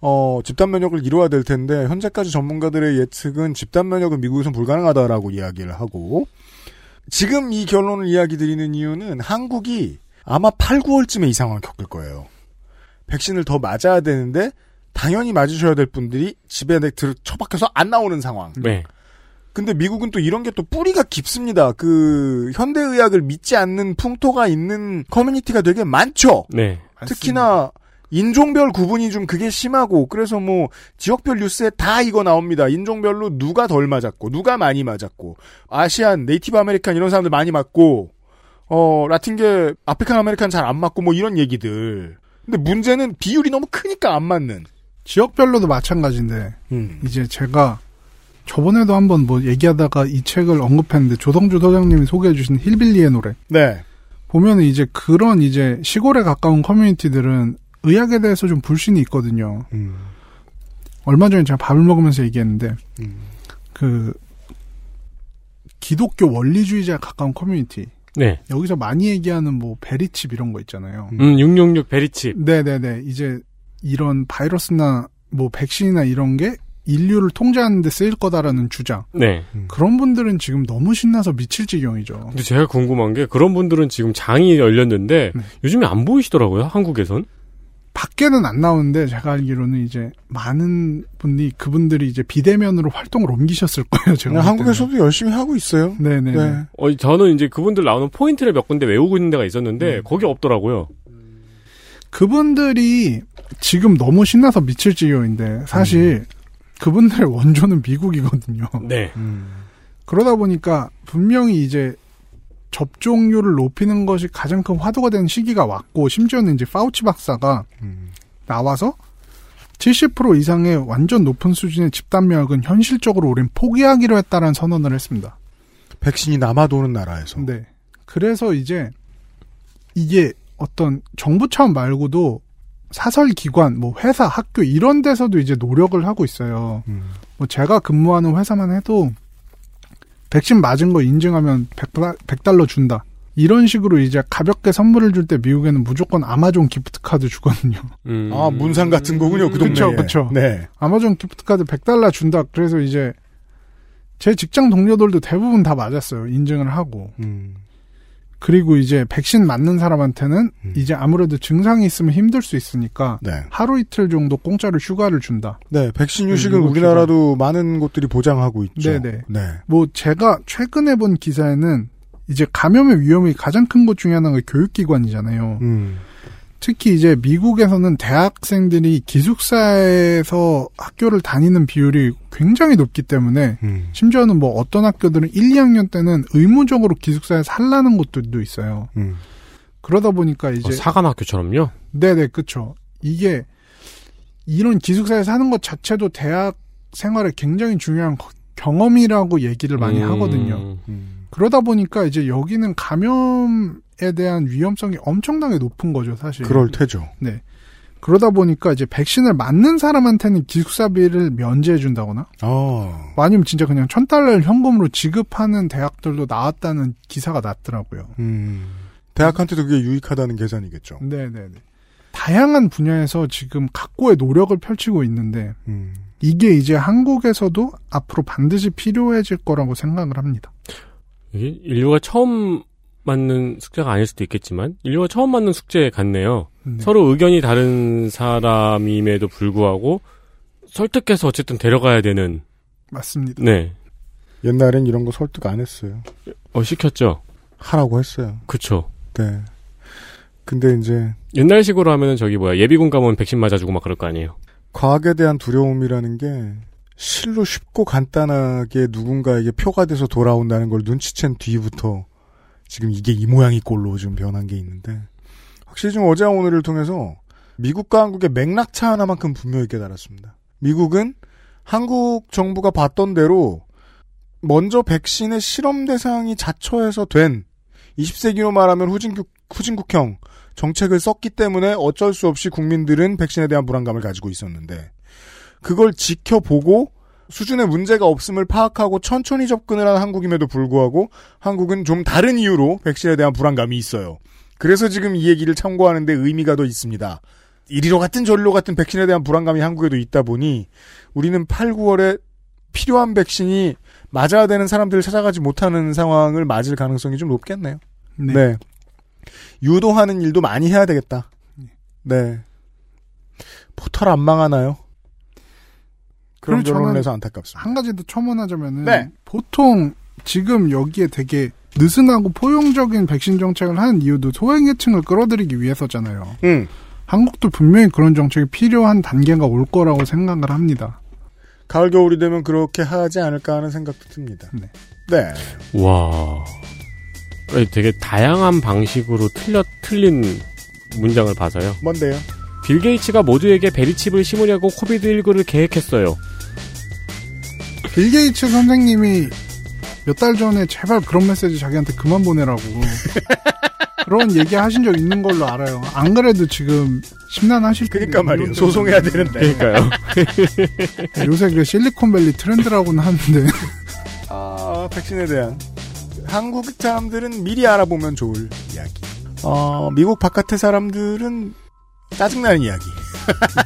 어, 집단 면역을 이루어야 될 텐데 현재까지 전문가들의 예측은 집단 면역은 미국에선 불가능하다라고 이야기를 하고 지금 이 결론을 이야기 드리는 이유는 한국이 아마 8, 9월쯤에 이 상황을 겪을 거예요. 백신을 더 맞아야 되는데 당연히 맞으셔야 될 분들이 집에 들 처박혀서 안 나오는 상황. 네. 근데 미국은 또 이런 게 또 뿌리가 깊습니다. 그 현대의학을 믿지 않는 풍토가 있는 커뮤니티가 되게 많죠. 네. 특히나 인종별 구분이 좀 그게 심하고 그래서 뭐 지역별 뉴스에 다 이거 나옵니다. 인종별로 누가 덜 맞았고 누가 많이 맞았고 Asian, Native American 이런 사람들 많이 맞고 어 라틴계 African American 잘 안 맞고 뭐 이런 얘기들. 근데 문제는 비율이 너무 크니까 안 맞는. 지역별로도 마찬가지인데 음. 이제 제가 저번에도 한번 뭐 얘기하다가 이 책을 언급했는데 조성주 소장님이 소개해 주신 힐빌리의 노래 네. 보면은 이제 그런 이제 시골에 가까운 커뮤니티들은 의학에 대해서 좀 불신이 있거든요. 음. 얼마 전에 제가 밥을 먹으면서 얘기했는데 음. 그 기독교 원리주의자에 가까운 커뮤니티 네. 여기서 많이 얘기하는 뭐 베리칩 이런 거 있잖아요. 음, 666 베리칩. 네네네. 이제 이런 바이러스나 뭐 백신이나 이런 게 인류를 통제하는 데 쓰일 거다라는 주장. 네. 그런 분들은 지금 너무 신나서 미칠 지경이죠. 근데 제가 궁금한 게 그런 분들은 지금 장이 열렸는데 네. 요즘에 안 보이시더라고요. 한국에선. 밖에는 안 나오는데 제가 알기로는 이제 많은 분이 그분들이 이제 비대면으로 활동을 옮기셨을 거예요. 제가. 네, 한국에서도 열심히 하고 있어요. 네네. 네. 어, 저는 이제 그분들 나오는 포인트를 몇 군데 외우고 있는 데가 있었는데 거기 없더라고요. 그분들이 지금 너무 신나서 미칠 지경인데 사실 그분들의 원조는 미국이거든요. 네. 그러다 보니까 분명히 이제 접종률을 높이는 것이 가장 큰 화두가 되는 시기가 왔고 심지어는 이제 파우치 박사가 나와서 70% 이상의 완전 높은 수준의 집단 면역은 현실적으로 우린 포기하기로 했다라는 선언을 했습니다. 백신이 남아 도는 나라에서. 네. 그래서 이제 이게 어떤 정부 차원 말고도 사설 기관, 뭐 회사, 학교 이런 데서도 이제 노력을 하고 있어요. 뭐 제가 근무하는 회사만 해도 백신 맞은 거 인증하면 100, 달러 준다. 이런 식으로 이제 가볍게 선물을 줄 때 미국에는 무조건 아마존 기프트 카드 주거든요. 음. 아 문상 같은 거군요. 그 동네에. 그쵸, 그쵸. 네. 아마존 기프트 카드 100달러 준다. 그래서 이제 제 직장 동료들도 대부분 다 맞았어요. 인증을 하고. 음. 그리고 이제 백신 맞는 사람한테는 이제 아무래도 증상이 있으면 힘들 수 있으니까 네. 하루 이틀 정도 공짜로 휴가를 준다. 네, 백신 유식은 미국 우리나라도 많은 곳들이 보장하고 있죠. 네네. 네. 뭐 제가 최근에 본 기사에는 이제 감염의 위험이 가장 큰것 중에 하나가 교육기관이잖아요. 음. 특히 이제 미국에서는 대학생들이 기숙사에서 학교를 다니는 비율이 굉장히 높기 때문에 음. 심지어는 뭐 어떤 학교들은 1, 2학년 때는 의무적으로 기숙사에 살라는 곳들도 있어요. 음. 그러다 보니까 이제 어, 사관학교처럼요? 네네 그쵸. 이게 이런 기숙사에 사는 것 자체도 대학 생활에 굉장히 중요한 거- 경험이라고 얘기를 많이 음. 하거든요. 그러다 보니까 이제 여기는 감염 에 대한 위험성이 엄청나게 높은 거죠, 사실. 그럴 테죠. 네. 그러다 보니까 이제 백신을 맞는 사람한테는 기숙사비를 면제해 준다거나 아. 아니면 진짜 그냥 천 달러를 현금으로 지급하는 대학들도 나왔다는 기사가 났더라고요. 음. 대학한테도 그게 유익하다는 계산이겠죠. 네 네 네. 다양한 분야에서 지금 각고의 노력을 펼치고 있는데 음. 이게 이제 한국에서도 앞으로 반드시 필요해질 거라고 생각을 합니다. 이게 인류가 처음 맞는 숙제가 아닐 수도 있겠지만 인류가 처음 맞는 숙제 같네요. 네. 서로 의견이 다른 사람임에도 불구하고 설득해서 어쨌든 데려가야 되는 맞습니다. 네. 옛날엔 이런 거 설득 안 했어요. 어 시켰죠. 하라고 했어요. 그쵸. 네. 근데 이제 옛날식으로 하면은 저기 뭐야 예비군 가면 백신 맞아주고 막 그럴 거 아니에요. 과학에 대한 두려움이라는 게 실로 쉽고 간단하게 누군가에게 표가 돼서 돌아온다는 걸 눈치챈 뒤부터 지금 이게 이 모양이 꼴로 좀 변한 게 있는데 확실히 좀 어제와 오늘을 통해서 미국과 한국의 맥락차 하나만큼 분명히 깨달았습니다. 미국은 한국 정부가 봤던 대로 먼저 백신의 실험 대상이 자처해서 된 20세기로 말하면 후진국, 후진국형 정책을 썼기 때문에 어쩔 수 없이 국민들은 백신에 대한 불안감을 가지고 있었는데 그걸 지켜보고 수준의 문제가 없음을 파악하고 천천히 접근을 한 한국임에도 불구하고 한국은 좀 다른 이유로 백신에 대한 불안감이 있어요. 그래서 지금 이 얘기를 참고하는데 의미가 더 있습니다. 이리로 같은 저리로 같은 백신에 대한 불안감이 한국에도 있다 보니 우리는 8, 9월에 필요한 백신이 맞아야 되는 사람들을 찾아가지 못하는 상황을 맞을 가능성이 좀 높겠네요. 네. 네. 유도하는 일도 많이 해야 되겠다. 네. 포털 안 망하나요? 그런 결론을 해서 안타깝습니다. 한 가지 더 첨언하자면은 네. 보통 지금 여기에 되게 느슨하고 포용적인 백신 정책을 하는 이유도 소외계층을 끌어들이기 위해서잖아요. 음. 한국도 분명히 그런 정책이 필요한 단계가 올 거라고 생각을 합니다. 가을 겨울이 되면 그렇게 하지 않을까 하는 생각도 듭니다. 네. 네. 와. 되게 다양한 방식으로 틀려, 틀린 문장을 봐서요. 뭔데요? 빌 게이츠가 모두에게 베리칩을 심으려고 COVID 19를 계획했어요. 빌 게이츠 선생님이 몇 달 전에 제발 그런 메시지 자기한테 그만 보내라고 그런 얘기 하신 적 있는 걸로 알아요. 안 그래도 지금 심란하실 텐데. 그러니까 말이에요. 소송해야 되는데. 그러니까요. 요새 그 실리콘밸리 트렌드라고는 하는데 아, 백신에 대한 한국 사람들은 미리 알아보면 좋을 이야기. 어, 미국 바깥의 사람들은 짜증나는 이야기.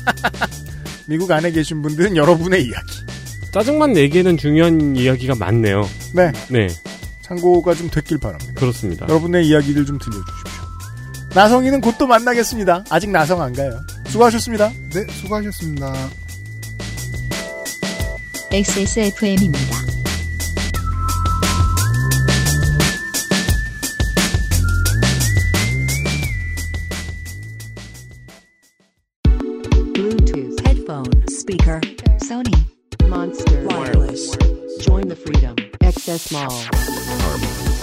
미국 안에 계신 분들은 여러분의 이야기. 짜증만 내기에는 중요한 이야기가 많네요. 네. 네, 참고가 좀 됐길 바랍니다. 그렇습니다. 여러분의 이야기를 좀 들려주십시오. 나성이는 곧 또 만나겠습니다. 아직 나성 안 가요. 수고하셨습니다. 네 수고하셨습니다. XSFM입니다. Bluetooth, headphone, speaker, Sony, Monster, wireless. Join the freedom. Access Mall.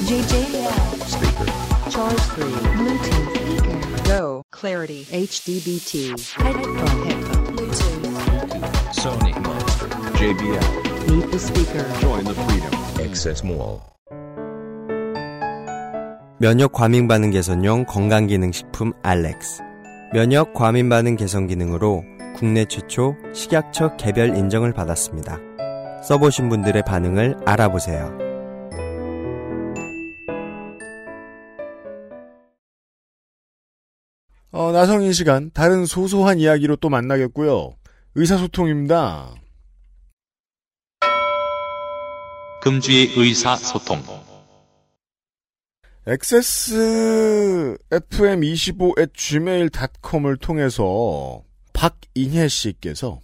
JJL. Speaker. Charge 3. Bluetooth. Speaker. Go. Clarity. HDBT. Headphone. Headphone. Bluetooth. Sony Monster. JBL. Meet the speaker. Join the freedom. Access Mall. 면역 과민 반응 개선용 건강기능식품 알렉스. 면역 과민 반응 개선 기능으로 국내 최초 식약처 개별 인정을 받았습니다. 써보신 분들의 반응을 알아보세요. 어, 나성인 시간 다른 소소한 이야기로 또 만나겠고요. 의사소통입니다. 금주의 의사소통. XSFM25 gmail.com을 통해서 박인혜 씨께서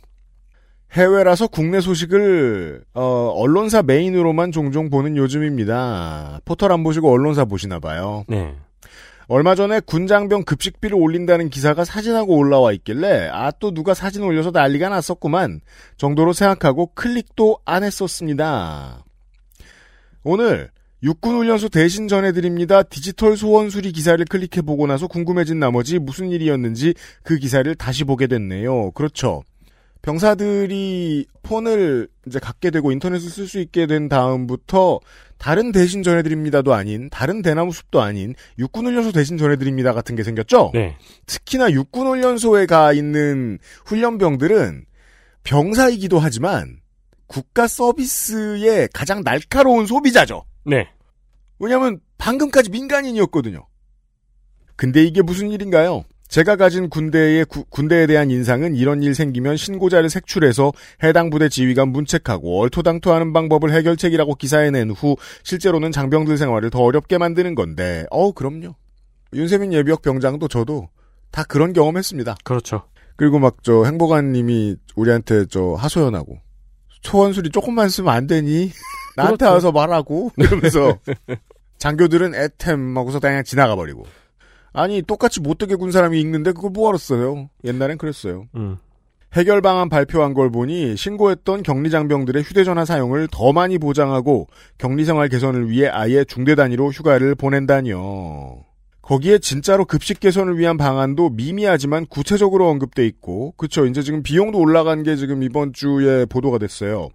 해외라서 국내 소식을 어, 언론사 메인으로만 종종 보는 요즘입니다. 포털 안 보시고 언론사 보시나 봐요. 네. 얼마 전에 군장병 급식비를 올린다는 기사가 사진하고 올라와 있길래 아 또 누가 사진 올려서 난리가 났었구만 정도로 생각하고 클릭도 안 했었습니다. 오늘 육군훈련소 대신 전해드립니다. 디지털 소원 수리 기사를 클릭해보고 나서 궁금해진 나머지 무슨 일이었는지 그 기사를 다시 보게 됐네요. 그렇죠. 병사들이 폰을 이제 갖게 되고 인터넷을 쓸 수 있게 된 다음부터 다른 대신 전해드립니다도 아닌 다른 대나무 숲도 아닌 육군훈련소 대신 전해드립니다 같은 게 생겼죠. 네. 특히나 육군훈련소에 가 있는 훈련병들은 병사이기도 하지만 국가 서비스의 가장 날카로운 소비자죠. 네. 왜냐하면 방금까지 민간인이었거든요. 근데 이게 무슨 일인가요? 제가 가진 군대의 구- 군대에 대한 인상은 이런 일 생기면 신고자를 색출해서 해당 부대 지휘관 문책하고 얼토당토하는 방법을 해결책이라고 기사에 낸후 실제로는 장병들 생활을 더 어렵게 만드는 건데 어 그럼요. 윤세민 예비역 병장도 저도 다 그런 경험했습니다. 그렇죠. 그리고 막 저 행보관님이 우리한테 저 하소연하고 초원술이 조금만 쓰면 안 되니 나한테 그렇죠. 와서 말하고 이러면서 장교들은 애템 하고서 그냥 지나가 버리고 아니 똑같이 못되게 군 사람이 읽는데 그걸 뭐하러 써요 옛날엔 그랬어요 음. 해결 방안 발표한 걸 보니 신고했던 격리 장병들의 휴대전화 사용을 더 많이 보장하고 격리 생활 개선을 위해 아예 중대 단위로 휴가를 보낸다니요. 거기에 진짜로 급식 개선을 위한 방안도 미미하지만 구체적으로 언급돼 있고, 그쵸. 이제 지금 비용도 올라간 게 지금 이번 주에 보도가 됐어요.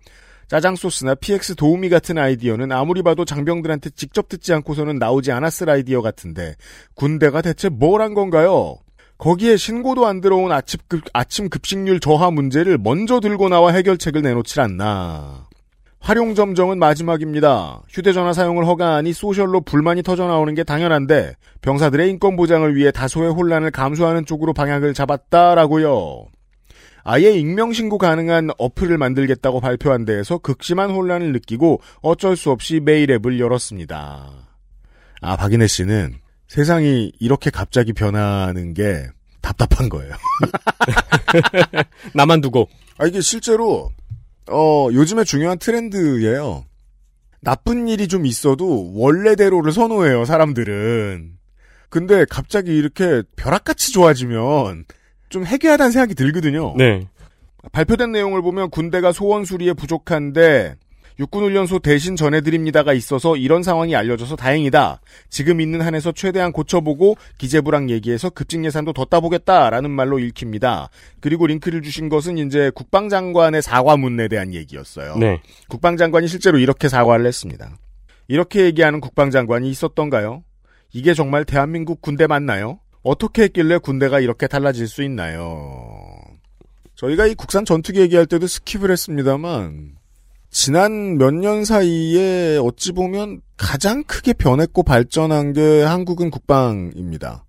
짜장 소스나 PX 도우미 같은 아이디어는 아무리 봐도 장병들한테 직접 듣지 않고서는 나오지 않았을 아이디어 같은데, 군대가 대체 뭘 한 건가요? 거기에 신고도 안 들어온 아침, 급, 아침 급식률 저하 문제를 먼저 들고 나와 해결책을 내놓질 않나. 활용 점정은 마지막입니다. 휴대전화 사용을 허가하니 소셜로 불만이 터져나오는 게 당연한데 병사들의 인권 보장을 위해 다소의 혼란을 감수하는 쪽으로 방향을 잡았다라고요. 아예 익명신고 가능한 어플을 만들겠다고 발표한 데에서 극심한 혼란을 느끼고 어쩔 수 없이 메일 앱을 열었습니다. 아, 박인혜 씨는 세상이 이렇게 갑자기 변하는 게 답답한 거예요. 나만 두고. 아, 이게 실제로, 어, 요즘에 중요한 트렌드예요. 나쁜 일이 좀 있어도 원래대로를 선호해요, 사람들은. 근데 갑자기 이렇게 벼락같이 좋아지면 좀 해괴하다는 생각이 들거든요. 네. 발표된 내용을 보면 군대가 소원 수리에 부족한데 육군훈련소 대신 전해드립니다가 있어서 이런 상황이 알려져서 다행이다. 지금 있는 한에서 최대한 고쳐보고 기재부랑 얘기해서 급직 예산도 더 따보겠다라는 말로 읽힙니다. 그리고 링크를 주신 것은 이제 국방장관의 사과문에 대한 얘기였어요. 네. 국방장관이 실제로 이렇게 사과를 했습니다. 이렇게 얘기하는 국방장관이 있었던가요? 이게 정말 대한민국 군대 맞나요? 어떻게 했길래 군대가 이렇게 달라질 수 있나요? 저희가 이 국산 전투기 얘기할 때도 skip을 했습니다만 지난 몇 년 사이에 어찌 보면 가장 크게 변했고 발전한 게 한국은 국방입니다.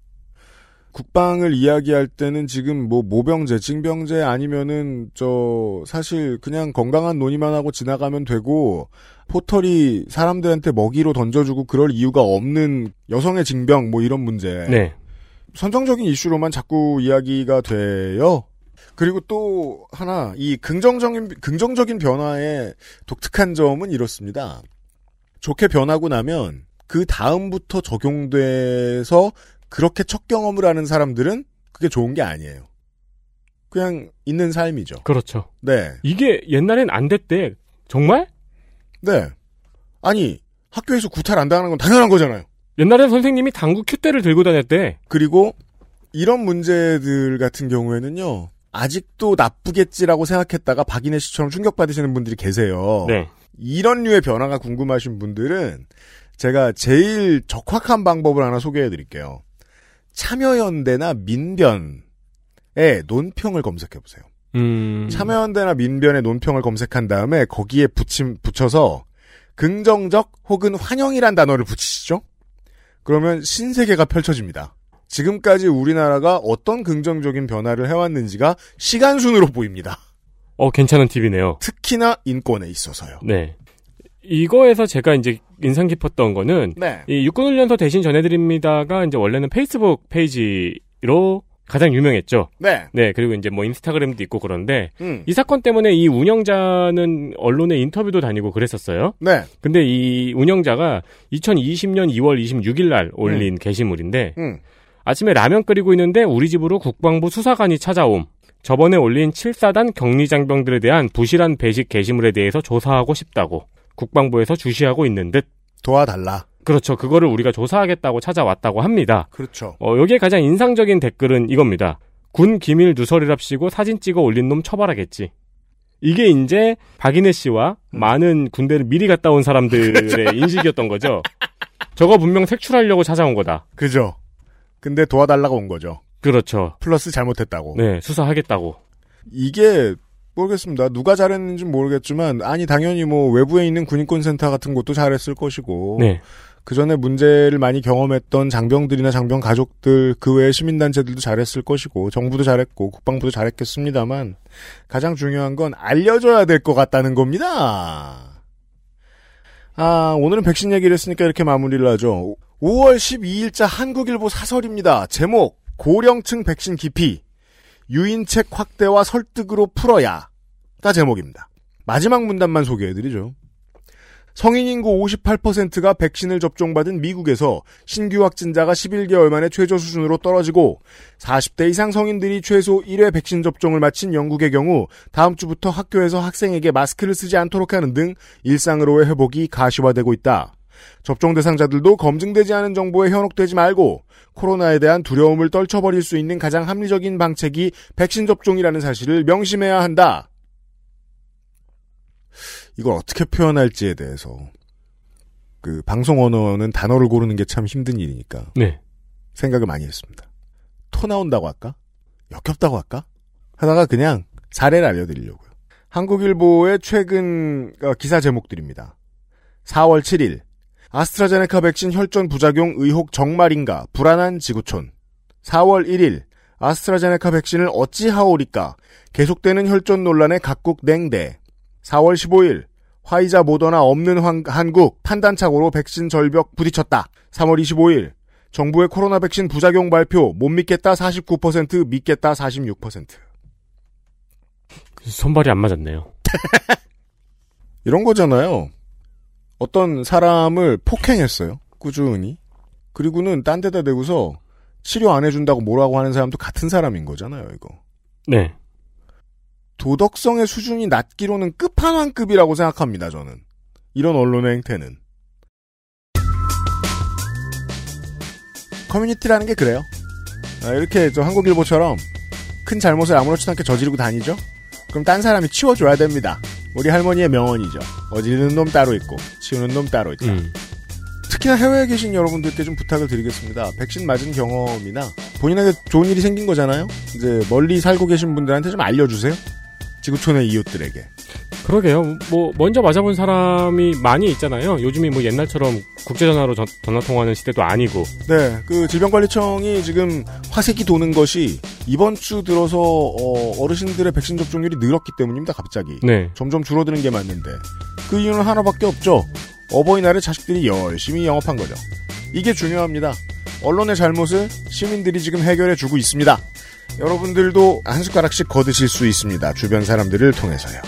국방을 이야기할 때는 지금 뭐 모병제, 징병제 아니면은 저 사실 그냥 건강한 논의만 하고 지나가면 되고 포털이 사람들한테 먹이로 던져주고 그럴 이유가 없는 여성의 징병 뭐 이런 문제. 네. 선정적인 이슈로만 자꾸 이야기가 돼요. 그리고 또 하나 이 긍정적인 긍정적인 변화의 독특한 점은 이렇습니다. 좋게 변하고 나면 그 다음부터 적용돼서 그렇게 첫 경험을 하는 사람들은 그게 좋은 게 아니에요. 그냥 있는 삶이죠. 그렇죠. 네. 이게 옛날엔 안 됐대. 정말? 네. 아니 학교에서 구타를 안 당하는 건 당연한 거잖아요. 옛날엔 선생님이 당구 큐대를 들고 다녔대. 그리고 이런 문제들 같은 경우에는요. 아직도 나쁘겠지라고 생각했다가 박인혜 씨처럼 충격받으시는 분들이 계세요. 네. 이런 류의 변화가 궁금하신 분들은 제가 제일 적확한 방법을 하나 소개해 드릴게요. 참여연대나 민변의 논평을 검색해 보세요. 음. 참여연대나 민변의 논평을 검색한 다음에 거기에 붙임, 붙여서 긍정적 혹은 환영이란 단어를 붙이시죠? 그러면 신세계가 펼쳐집니다. 지금까지 우리나라가 어떤 긍정적인 변화를 해왔는지가 시간순으로 보입니다. 어, 괜찮은 팁이네요. 특히나 인권에 있어서요. 네. 이거에서 제가 이제 인상 깊었던 거는 네. 이 육군훈련소 대신 전해드립니다가 이제 원래는 페이스북 페이지로 가장 유명했죠. 네. 네, 그리고 이제 뭐 인스타그램도 있고 그런데 음. 이 사건 때문에 이 운영자는 언론에 인터뷰도 다니고 그랬었어요. 네. 근데 이 운영자가 2020년 2월 26일 날 올린 게시물인데 음. 아침에 라면 끓이고 있는데 우리 집으로 국방부 수사관이 찾아옴. 저번에 올린 7사단 격리 장병들에 대한 부실한 배식 게시물에 대해서 조사하고 싶다고 국방부에서 주시하고 있는 듯 도와달라. 그렇죠. 그거를 우리가 조사하겠다고 찾아왔다고 합니다. 그렇죠. 어, 여기에 가장 인상적인 댓글은 이겁니다. 군 기밀 누설이랍시고 사진 찍어 올린 놈 처벌하겠지. 이게 이제 박인혜 씨와 많은 군대를 미리 갔다 온 사람들의 인식이었던 거죠. 저거 분명 색출하려고 찾아온 거다. 그죠. 근데 도와달라고 온 거죠. 그렇죠. 플러스 잘못했다고. 네, 수사하겠다고. 이게 모르겠습니다. 누가 잘했는지 모르겠지만 아니 당연히 뭐 외부에 있는 군인권 센터 같은 곳도 잘했을 것이고 네. 그 전에 문제를 많이 경험했던 장병들이나 장병 가족들 그 외의 시민단체들도 잘했을 것이고 정부도 잘했고 국방부도 잘했겠습니다만 가장 중요한 건 알려줘야 될 것 같다는 겁니다. 아 오늘은 백신 얘기를 했으니까 이렇게 마무리를 하죠. 5월 12일자 한국일보 사설입니다. 제목 고령층 백신 기피 유인책 확대와 설득으로 풀어야가 제목입니다. 마지막 문단만 소개해드리죠. 성인 인구 58%가 백신을 접종받은 미국에서 신규 확진자가 11개월 만에 최저 수준으로 떨어지고 40대 이상 성인들이 최소 1회 백신 접종을 마친 영국의 경우 다음 주부터 학교에서 학생에게 마스크를 쓰지 않도록 하는 등 일상으로의 회복이 가시화되고 있다. 접종 대상자들도 검증되지 않은 정보에 현혹되지 말고 코로나에 대한 두려움을 떨쳐버릴 수 있는 가장 합리적인 방책이 백신 접종이라는 사실을 명심해야 한다. 이걸 어떻게 표현할지에 대해서 그 방송 언어는 단어를 고르는 게 참 힘든 일이니까 네. 생각을 많이 했습니다. 토 나온다고 할까? 역겹다고 할까? 하다가 그냥 사례를 알려드리려고요. 한국일보의 최근 어, 기사 제목들입니다. 4월 7일 아스트라제네카 백신 혈전 부작용 의혹 정말인가 불안한 지구촌 4월 1일 아스트라제네카 백신을 어찌 하오리까 계속되는 혈전 논란에 각국 냉대 4월 15일 화이자 모더나 없는 환- 한국 판단착오로 백신 절벽 부딪혔다 3월 25일 정부의 코로나 백신 부작용 발표 못 믿겠다 49% 믿겠다 46% 손발이 안 맞았네요. 이런 거잖아요. 어떤 사람을 폭행했어요. 꾸준히. 그리고는 딴 데다 대고서 치료 안 해준다고 뭐라고 하는 사람도 같은 사람인 거잖아요, 이거. 네. 도덕성의 수준이 낮기로는 끝판왕급이라고 생각합니다, 저는. 이런 언론의 행태는. 커뮤니티라는 게 그래요. 아, 이렇게 저 한국일보처럼 큰 잘못을 아무렇지도 않게 저지르고 다니죠? 그럼 딴 사람이 치워줘야 됩니다. 우리 할머니의 명언이죠. 어지르는 놈 따로 있고, 치우는 놈 따로 있다. 음. 특히나 해외에 계신 여러분들께 좀 부탁을 드리겠습니다. 백신 맞은 경험이나 본인에게 좋은 일이 생긴 거잖아요? 이제 멀리 살고 계신 분들한테 좀 알려주세요. 지구촌의 이웃들에게. 그러게요. 뭐 먼저 맞아본 사람이 많이 있잖아요. 요즘이 뭐 옛날처럼 국제전화로 전, 전화 통화하는 시대도 아니고. 네, 그 질병관리청이 지금 화색이 도는 것이 이번 주 들어서 어, 르신들의 백신 접종률이 늘었기 때문입니다. 갑자기. 네. 점점 줄어드는 게 맞는데 그 이유는 하나밖에 없죠. 어버이날에 자식들이 열심히 영업한 거죠. 이게 중요합니다. 언론의 잘못을 시민들이 지금 해결해주고 있습니다. 여러분들도 한 숟가락씩 거드실 수 있습니다. 주변 사람들을 통해서요.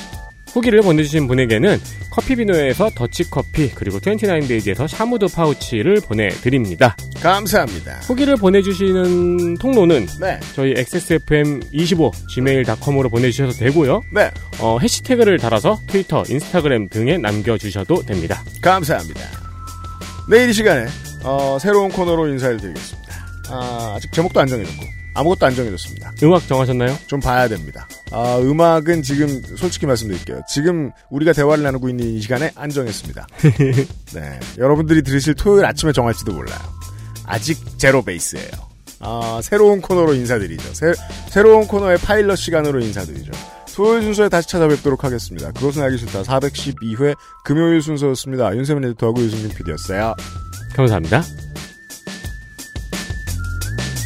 후기를 보내주신 분에게는 커피비노에서 더치커피 그리고 29데이즈에서 샤무드 파우치를 보내드립니다. 감사합니다. 후기를 보내주시는 통로는 네. 저희 XSFM25 gmail.com으로 보내주셔도 되고요. 네. 어, 해시태그를 달아서 트위터, 인스타그램 등에 남겨주셔도 됩니다. 감사합니다. 내일 이 시간에 어, 새로운 코너로 인사를 드리겠습니다. 아, 아직 제목도 안 정해졌고 아무것도 안 정해졌습니다. 음악 정하셨나요? 좀 봐야 됩니다. 아, 음악은 지금 솔직히 말씀드릴게요. 지금 우리가 대화를 나누고 있는 이 시간에 안 정했습니다. 네, 여러분들이 들으실 토요일 아침에 정할지도 몰라요. 아직 제로 베이스예요. 아, 새로운 코너로 인사드리죠. 새, 새로운 코너의 파일럿 시간으로 인사드리죠. 토요일 순서에 다시 찾아뵙도록 하겠습니다. 그것은 알기 싫다. 412회 금요일 순서였습니다. 윤세민 에디터하고 유승균 PD였어요. 감사합니다.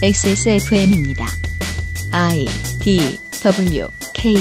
XSFM입니다. I D W K